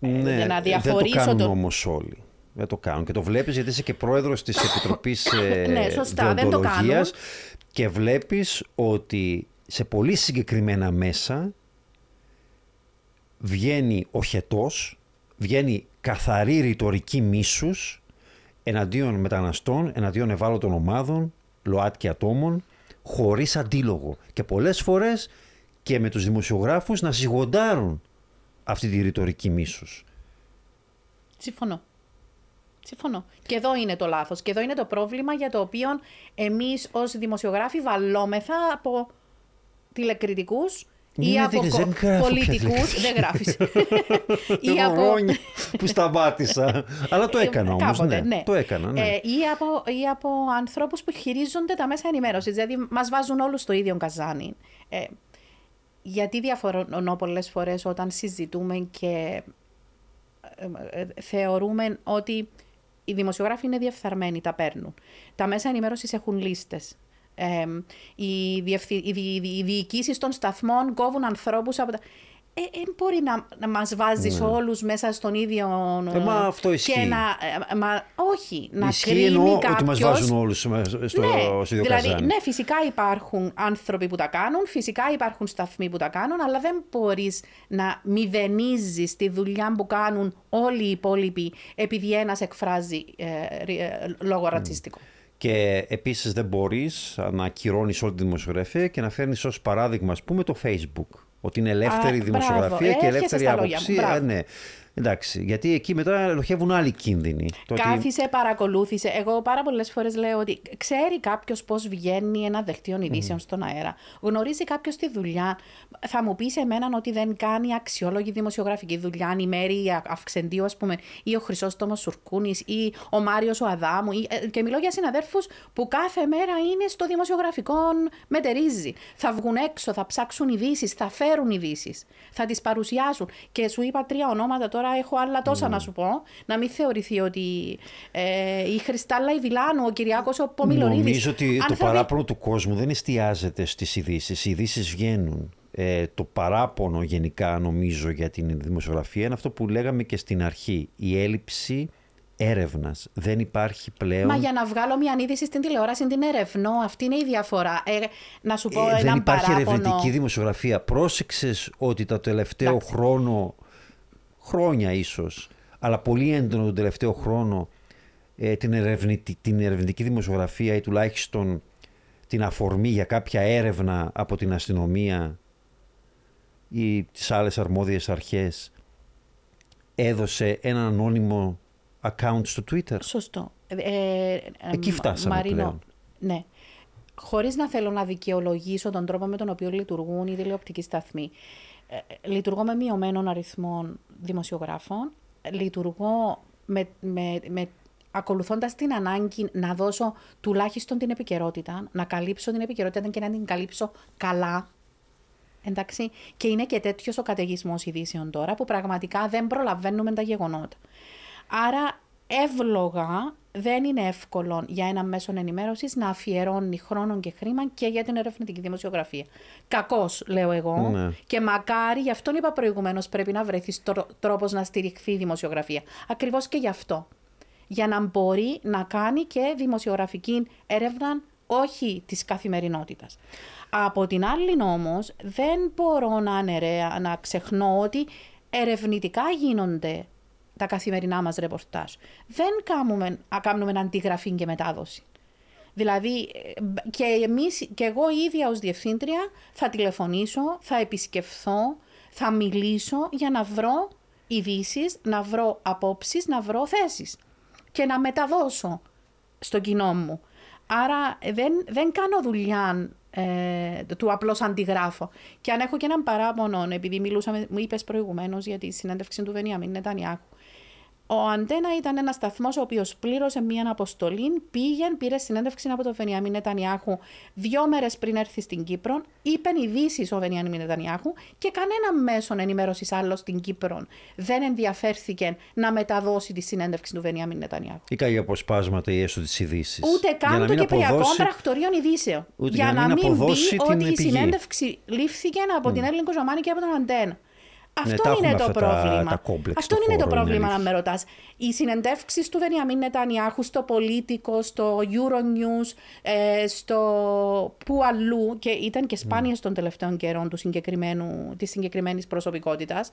ε, ναι, να διαφορήσω δεν το κάνουν το... όμως όλοι. Δεν το κάνουν. Και το βλέπεις γιατί είσαι και πρόεδρος της Επιτροπής ε, ναι, σωστά, δεν το κάνουν. Και βλέπεις ότι σε πολύ συγκεκριμένα μέσα βγαίνει ο χετός, βγαίνει καθαρή ρητορική μίσους εναντίον μεταναστών, εναντίον ευάλωτων ομάδων, ΛΟΑΤΚΙ ατόμων, χωρίς αντίλογο. Και πολλές φορές και με τους δημοσιογράφους να σιγοντάρουν αυτή τη ρητορική μίσους. Συμφωνώ. Συμφωνώ. Και εδώ είναι το λάθος. Και εδώ είναι το πρόβλημα για το οποίο εμείς ως δημοσιογράφοι βαλόμεθα από τηλεκριτικούς ή από πολιτικούς. Δεν γράφεις. ή από. που σταμάτησα. Αλλά το έκανα όμως. Ναι, ναι. Το έκανα. Ναι. Ε, ή από, ή από ανθρώπους που χειρίζονται τα μέσα ενημέρωσης. Δηλαδή, μας βάζουν όλους στο ίδιο καζάνι. Ε, γιατί διαφορώνω πολλές φορές όταν συζητούμε και ε, ε, θεωρούμε ότι οι δημοσιογράφοι είναι διεφθαρμένοι, τα παίρνουν. Τα μέσα ενημέρωσης έχουν λίστες. Ε, οι, διευθυ... οι, διοικήσεις των σταθμών κόβουν ανθρώπους από τα. Ε, ε, μπορεί να, να μας βάζεις ναι. όλους μέσα στον ίδιο... Ε, μα αυτό ισχύει. Και να, ε, μα, όχι, να ισχύει κρίνει εννοώ κάποιος... ότι μας βάζουν όλους στο, ναι, στο ίδιο δηλαδή, καζάνι. Ναι, φυσικά υπάρχουν άνθρωποι που τα κάνουν, φυσικά υπάρχουν σταθμοί που τα κάνουν, αλλά δεν μπορείς να μηδενίζεις τη δουλειά που κάνουν όλοι οι υπόλοιποι επειδή ένας εκφράζει ε, ε, λόγο ρατσιστικό. Και επίσης δεν μπορείς να ακυρώνεις όλη τη δημοσιογραφία και να φέρνεις ως παράδειγμα, ας πούμε, το Facebook. Ότι είναι ελεύθερη Α, δημοσιογραφία μπράβο. και ελεύθερη άποψη. Ε, ναι. Εντάξει, γιατί εκεί μετά ελοχεύουν άλλοι κίνδυνοι. Κάθισε, παρακολούθησε. Εγώ πάρα πολλές φορές λέω ότι ξέρει κάποιος πώς βγαίνει ένα δελτίο ειδήσεων mm. στον αέρα. Γνωρίζει κάποιος τη δουλειά. Θα μου πεις σε μένα ότι δεν κάνει αξιόλογη δημοσιογραφική δουλειά. Αν η Μέρη Αυξεντίου, ας πούμε, ή ο Χρυσόστομο Σουρκούνης, ή ο Μάριος ο Αδάμου. Ή... Ε, και μιλώ για συναδέρφους που κάθε μέρα είναι στο δημοσιογραφικό μετερίζει. Θα βγουν έξω, θα ψάξουν ειδήσεις, θα φέρουν ειδήσεις. Θα τις παρουσιάσουν. Και σου είπα τρία ονόματα τώρα τώρα έχω άλλα τόσα να σου πω. Να μην θεωρηθεί ότι ε, η Χριστάλλα η Βιλάνου, ο Κυριάκος ο Πομιλονίδης. Νομίζω ότι το παράπονο του κόσμου δεν εστιάζεται στις ειδήσεις. Οι ειδήσεις βγαίνουν. Ε, το παράπονο γενικά νομίζω για την δημοσιογραφία είναι αυτό που λέγαμε και στην αρχή. Η έλλειψη έρευνας. Δεν υπάρχει πλέον. Μα για να βγάλω μια είδηση στην τηλεόραση την ερευνώ. Αυτή είναι η διαφορά. Ε, να σου πω ε, Δεν υπάρχει παράπονο... ερευνητική δημοσιογραφία. Πρόσεξες ότι το τελευταίο χρόνο χρόνια ίσως, αλλά πολύ έντονο τον τελευταίο χρόνο ε, την, ερευνητική, την ερευνητική δημοσιογραφία ή τουλάχιστον την αφορμή για κάποια έρευνα από την αστυνομία ή τις άλλες αρμόδιες αρχές έδωσε ένα ανώνυμο account στο Twitter. Σωστό. Ε, ε, Εκεί φτάσαμε Μαρίνο, πλέον. Ναι. Χωρίς να θέλω να δικαιολογήσω τον τρόπο με τον οποίο λειτουργούν οι τηλεοπτικοί σταθμοί. Ε, λειτουργώ με μειωμένων αριθμών δημοσιογράφων, λειτουργώ με, με, με ακολουθώντας την ανάγκη να δώσω τουλάχιστον την επικαιρότητα, να καλύψω την επικαιρότητα και να την καλύψω καλά. Εντάξει. Και είναι και τέτοιος ο καταιγισμός ειδήσεων τώρα που πραγματικά δεν προλαβαίνουμε τα γεγονότα. Άρα εύλογα δεν είναι εύκολο για ένα μέσο ενημέρωσης να αφιερώνει χρόνο και χρήμα και για την ερευνητική δημοσιογραφία. Κακώ, λέω εγώ. Ναι. Και μακάρι, γι' αυτόν είπα προηγουμένως, πρέπει να βρεθείς τρόπος να στηριχθεί η δημοσιογραφία. Ακριβώς και γι' αυτό. Για να μπορεί να κάνει και δημοσιογραφική έρευνα, όχι της καθημερινότητας. Από την άλλη όμως, δεν μπορώ να αναιρέα, να ξεχνώ ότι ερευνητικά γίνονται τα καθημερινά μας ρεπορτάζ. Δεν κάνουμε, κάνουμε αντιγραφή και μετάδοση. Δηλαδή, και, εμείς, και εγώ ίδια ως διευθύντρια θα τηλεφωνήσω, θα επισκεφθώ, θα μιλήσω για να βρω ειδήσει, να βρω απόψεις, να βρω θέσεις και να μεταδώσω στο κοινό μου. Άρα δεν, δεν κάνω δουλειά ε, του απλώς αντιγράφω. Και αν έχω και έναν παράπονο, επειδή μιλούσαμε, μου είπες προηγουμένως για τη συνέντευξη του Βενιαμίν Νετανιάχου, ο Αντένα ήταν ένας σταθμός ο οποίος πλήρωσε μία αποστολή, πήγε, πήρε συνέντευξη από τον Βενιάμι Νετανιάχου δύο μέρες πριν έρθει στην Κύπρο, είπε ειδήσεις ο Βενιάμι Νετανιάχου και κανένα μέσο ενημέρωσης άλλος στην Κύπρο δεν ενδιαφέρθηκε να μεταδώσει τη συνέντευξη του Βενιάμι Νετανιάχου. Ή κάποια αποσπάσματα ή έστω τι ειδήσει. Ούτε καν το Κυπριακό αποδώσει... Πρακτορίων Ειδήσεων. Ούτε για, για να, μην, μην πει ότι η συνέντευξη λήφθηκε από mm. την Έλληνο Ζωμάνη και από τον Αντένα. Αυτό ναι, είναι το πρόβλημα. Τα, Αυτό είναι το πρόβλημα, αν με ρωτάς. Οι συνεντεύξεις του Βενιαμίν Νετανιάχου στο Πολίτικο, στο Euronews, ε, στο που αλλού, και ήταν και σπάνιε mm. των τελευταίων καιρών του συγκεκριμένου, της συγκεκριμένης προσωπικότητας,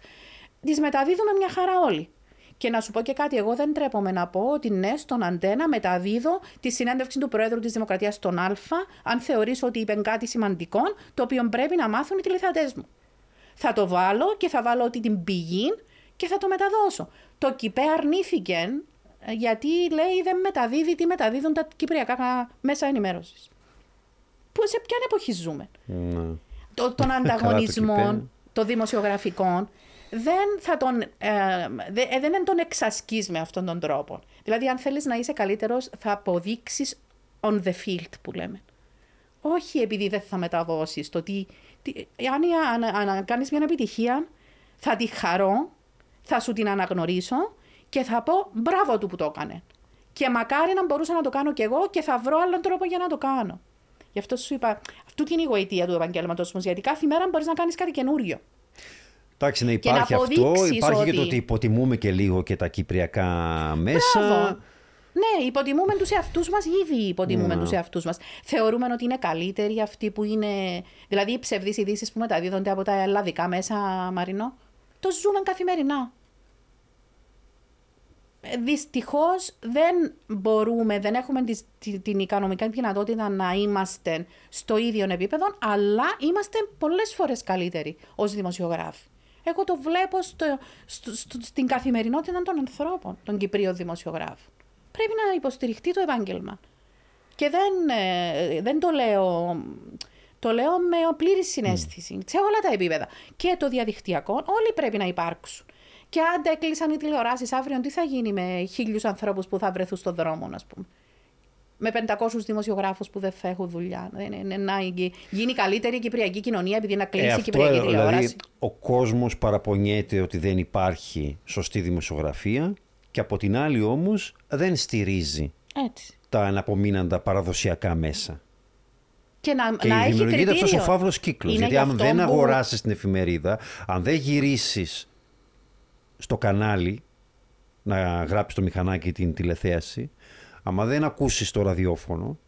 τις μεταδίδουμε μια χαρά όλοι. Και να σου πω και κάτι, εγώ δεν τρέπομαι να πω ότι ναι, στον αντένα μεταδίδω τη συνέντευξη του Πρόεδρου της Δημοκρατίας στον Α, αν θεωρήσω ότι είπε κάτι σημαντικό, το οποίο πρέπει να μάθουν οι τηλεθεατές μου θα το βάλω και θα βάλω ότι την πηγή και θα το μεταδώσω. Το ΚΙΠΕ αρνήθηκε ε, γιατί λέει δεν μεταδίδει τι μεταδίδουν τα κυπριακά μέσα ενημέρωσης. Πού σε ποια εποχή ζούμε. Ναι. Το, τον ανταγωνισμό των δημοσιογραφικών δεν θα τον, ε, ε, δεν τον εξασκείς με αυτόν τον τρόπο. Δηλαδή αν θέλεις να είσαι καλύτερος θα αποδείξεις on the field που λέμε. Όχι επειδή δεν θα μεταδώσεις το τι αν, αν, αν κάνεις μια επιτυχία, θα τη χαρώ, θα σου την αναγνωρίσω και θα πω μπράβο του που το έκανε. Και μακάρι να μπορούσα να το κάνω κι εγώ και θα βρω άλλον τρόπο για να το κάνω. Γι' αυτό σου είπα, αυτή είναι η γοητεία του επαγγέλματο μου, γιατί κάθε μέρα μπορείς να κάνεις κάτι καινούριο. Εντάξει, να υπάρχει αυτό. Υπάρχει ότι... και το ότι υποτιμούμε και λίγο και τα κυπριακά μέσα. Μπράβο. Ναι, υποτιμούμε τους εαυτούς μας, ήδη υποτιμούμε mm. τους εαυτούς μας. Θεωρούμε ότι είναι καλύτεροι αυτοί που είναι. Δηλαδή, οι ψευδείς ειδήσεις που μεταδίδονται από τα ελλαδικά μέσα, Μαρινό. Το ζούμε καθημερινά. Ε, Δυστυχώς δεν μπορούμε, δεν έχουμε τη, την οικονομική δυνατότητα να είμαστε στο ίδιο επίπεδο, αλλά είμαστε πολλές φορές καλύτεροι ως δημοσιογράφοι. Εγώ το βλέπω στο, στο, στο, στην καθημερινότητα των ανθρώπων, των Κυπρίων δημοσιογράφων πρέπει να υποστηριχτεί το επάγγελμα. Και δεν, ε, δεν το λέω. Το λέω με πλήρη συνέστηση, mm. σε όλα τα επίπεδα. Και το διαδικτυακό, όλοι πρέπει να υπάρξουν. Και αν έκλεισαν οι τηλεοράσεις αύριο, τι θα γίνει με χίλιους ανθρώπους που θα βρεθούν στον δρόμο, ας πούμε; Με 500 δημοσιογράφους που δεν θα έχουν δουλειά. Να γίνει καλύτερη η κυπριακή κοινωνία επειδή να κλείσει ε, η κυπριακή δηλαδή, τηλεόραση. Δηλαδή, ο κόσμος παραπονιέται ότι δεν υπάρχει σωστή δημοσιογραφία και από την άλλη όμως δεν στηρίζει Έτσι. τα αναπομείναντα παραδοσιακά μέσα. Και να, και να δημιουργείται αυτός ο φαύλος κύκλος. Γιατί αν δεν που... αγοράσεις την εφημερίδα, αν δεν γυρίσεις στο κανάλι να γράψεις το μηχανάκι την τηλεθέαση, άμα δεν ακούσεις το ραδιόφωνο,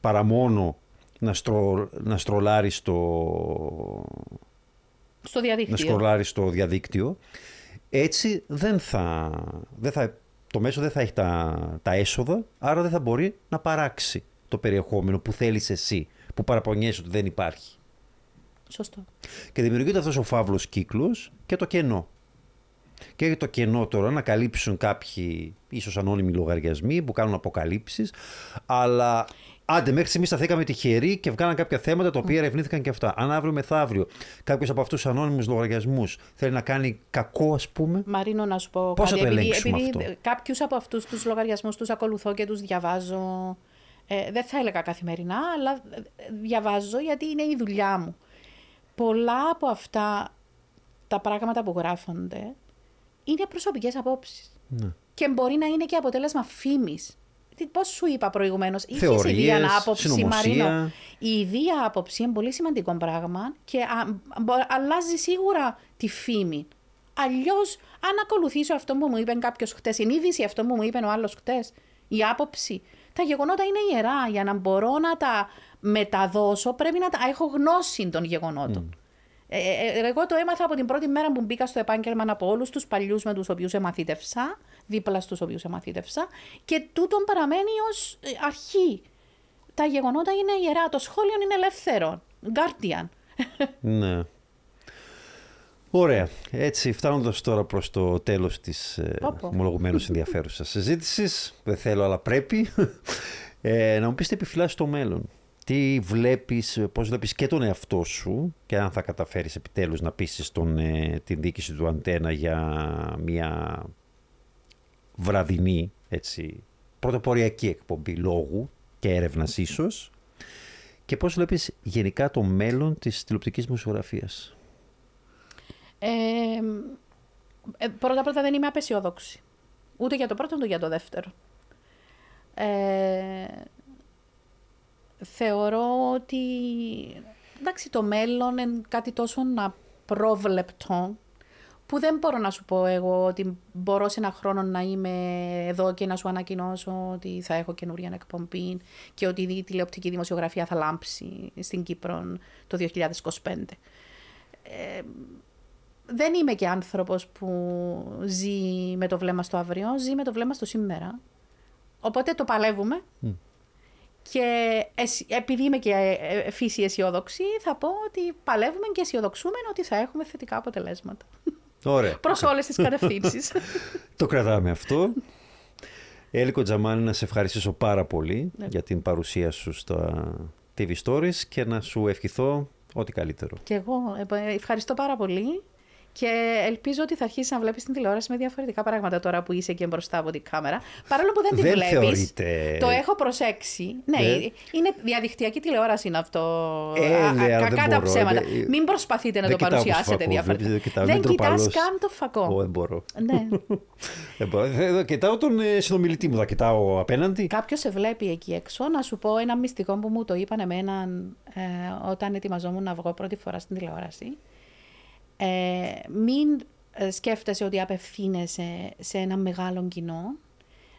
παρά μόνο να, στρο, να στρολάρεις στο, στο διαδίκτυο. Να στο διαδίκτυο, έτσι δεν θα, δεν θα, το μέσο δεν θα έχει τα, τα έσοδα, άρα δεν θα μπορεί να παράξει το περιεχόμενο που θέλεις εσύ, που παραπονιέσαι ότι δεν υπάρχει. Σωστό. Και δημιουργείται αυτός ο φαύλος κύκλος και το κενό. Και το κενό τώρα να καλύψουν κάποιοι ίσως ανώνυμοι λογαριασμοί που κάνουν αποκαλύψεις, αλλά Άντε, μέχρι στιγμής σταθήκαμε τυχεροί και βγάλαν κάποια θέματα τα οποία ερευνήθηκαν και αυτά. Αν αύριο μεθαύριο κάποιος από αυτούς τους ανώνυμους λογαριασμούς θέλει να κάνει κακό, ας πούμε. Μαρίνο, να σου πω Πώς κάτι. Θα το επειδή, επειδή κάποιους από αυτούς τους λογαριασμούς τους ακολουθώ και τους διαβάζω. Ε, δεν θα έλεγα καθημερινά, αλλά ε, διαβάζω γιατί είναι η δουλειά μου. Πολλά από αυτά τα πράγματα που γράφονται είναι προσωπικές απόψεις. Ναι. Και μπορεί να είναι και αποτέλεσμα φήμης. Πώς σου είπα προηγουμένως, είχες ιδία άποψη, Μαρίνο; Η ιδία άποψη είναι πολύ σημαντικό πράγμα και αλλάζει σίγουρα τη φήμη. Αλλιώς, αν ακολουθήσω αυτό που μου είπε κάποιος χτες, η είδηση αυτό που μου είπε ο άλλος χτες, η άποψη, τα γεγονότα είναι ιερά. Για να μπορώ να τα μεταδώσω, πρέπει να τα έχω γνώση των γεγονότων. Mm. Ε, ε, ε, εγώ το έμαθα από την πρώτη μέρα που μπήκα στο επάγγελμα από όλους τους παλιούς με τους οποίους εμαθήτευσα δίπλα στους οποίους εμαθήτευσα και τούτον παραμένει ως ε, αρχή. Τα γεγονότα είναι ιερά, το σχόλιο είναι ελεύθερο, guardian. Ναι. Ωραία. Έτσι, φτάνοντας τώρα προς το τέλος της ε, ομολογουμένως ενδιαφέρουσας συζήτησης, δεν θέλω αλλά πρέπει, Ε, να μου πεις τι επιφυλάσσεις στο μέλλον. Τι βλέπεις, πώς βλέπεις και τον εαυτό σου και αν θα καταφέρεις επιτέλους να πείσεις τον, ε, την διοίκηση του Αντένα για μια βραδινή, έτσι, πρωτοποριακή εκπομπή λόγου και έρευνας ίσως και πώς βλέπεις γενικά το μέλλον της τηλεοπτικής μουσιογραφίας. Ε, ε, πρώτα πρώτα δεν είμαι απεσιόδοξη. Ούτε για το πρώτο, ούτε για το δεύτερο. Ε, θεωρώ ότι εντάξει, το μέλλον είναι κάτι τόσο απρόβλεπτο που δεν μπορώ να σου πω εγώ ότι μπορώ σε ένα χρόνο να είμαι εδώ και να σου ανακοινώσω ότι θα έχω καινούργια εκπομπή και ότι η τηλεοπτική δημοσιογραφία θα λάμψει στην Κύπρο το 2025. Ε, δεν είμαι και άνθρωπος που ζει με το βλέμμα στο αύριο, ζει με το βλέμμα στο σήμερα. Οπότε το παλεύουμε. Και επειδή είμαι και ε, ε, φύση αισιόδοξη, θα πω ότι παλεύουμε και αισιοδοξούμε ότι θα έχουμε θετικά αποτελέσματα. Ωραία. Προς όλες τις κατευθύνσεις. το κρατάμε αυτό. Έλικο Τζαμάνη, να σε ευχαριστήσω πάρα πολύ ναι. για την παρουσία σου στα TV Stories και να σου ευχηθώ ό,τι καλύτερο. Και εγώ ε, ευχαριστώ πάρα πολύ. Και ελπίζω ότι θα αρχίσεις να βλέπεις την τηλεόραση με διαφορετικά πράγματα τώρα που είσαι και μπροστά από την κάμερα. Παρόλο που δεν τη βλέπεις. Θεωρείται... Το έχω προσέξει. Ναι, είναι διαδικτυακή τηλεόραση είναι αυτό. Ε, ναι, κακά τα ψέματα. Ε, Μην προσπαθείτε να το παρουσιάσετε διαφορετικά. Δεν κοιτάς καν το φακό. δεν μπορώ. Ναι. δεν Κοιτάω τον ε, συνομιλητή μου, θα κοιτάω απέναντι. Κάποιος σε βλέπει εκεί έξω. Να σου πω ένα μυστικό που μου το είπαν εμένα όταν ετοιμαζόμουν να βγω πρώτη φορά στην τηλεόραση. Ε, μην ε, σκέφτεσαι ότι απευθύνεσαι σε ένα μεγάλο κοινό.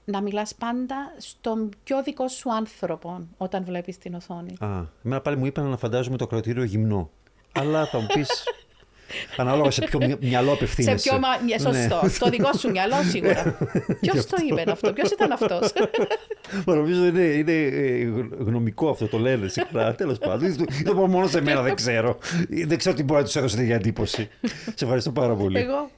Να μιλάς πάντα στον πιο δικό σου άνθρωπο όταν βλέπεις την οθόνη. Α, εμένα πάλι μου είπαν να φαντάζομαι το κρατήριο γυμνό. Αλλά θα μου πεις Ανάλογα σε ποιο μυαλό απευθύνεσαι. Σε ποιο μα... Σωστό. Ναι. Στο δικό σου μυαλό σίγουρα. Ποιος το είπε αυτό, ποιος ήταν αυτός; Μα νομίζω είναι, είναι ε, γνωμικό αυτό, το λένε συχνά. Τέλος πάντων. Το πω μόνο σε μένα, δεν ξέρω. Δεν ξέρω τι μπορεί να τους έδωσε για εντύπωση. Σε ευχαριστώ πάρα πολύ. Εγώ.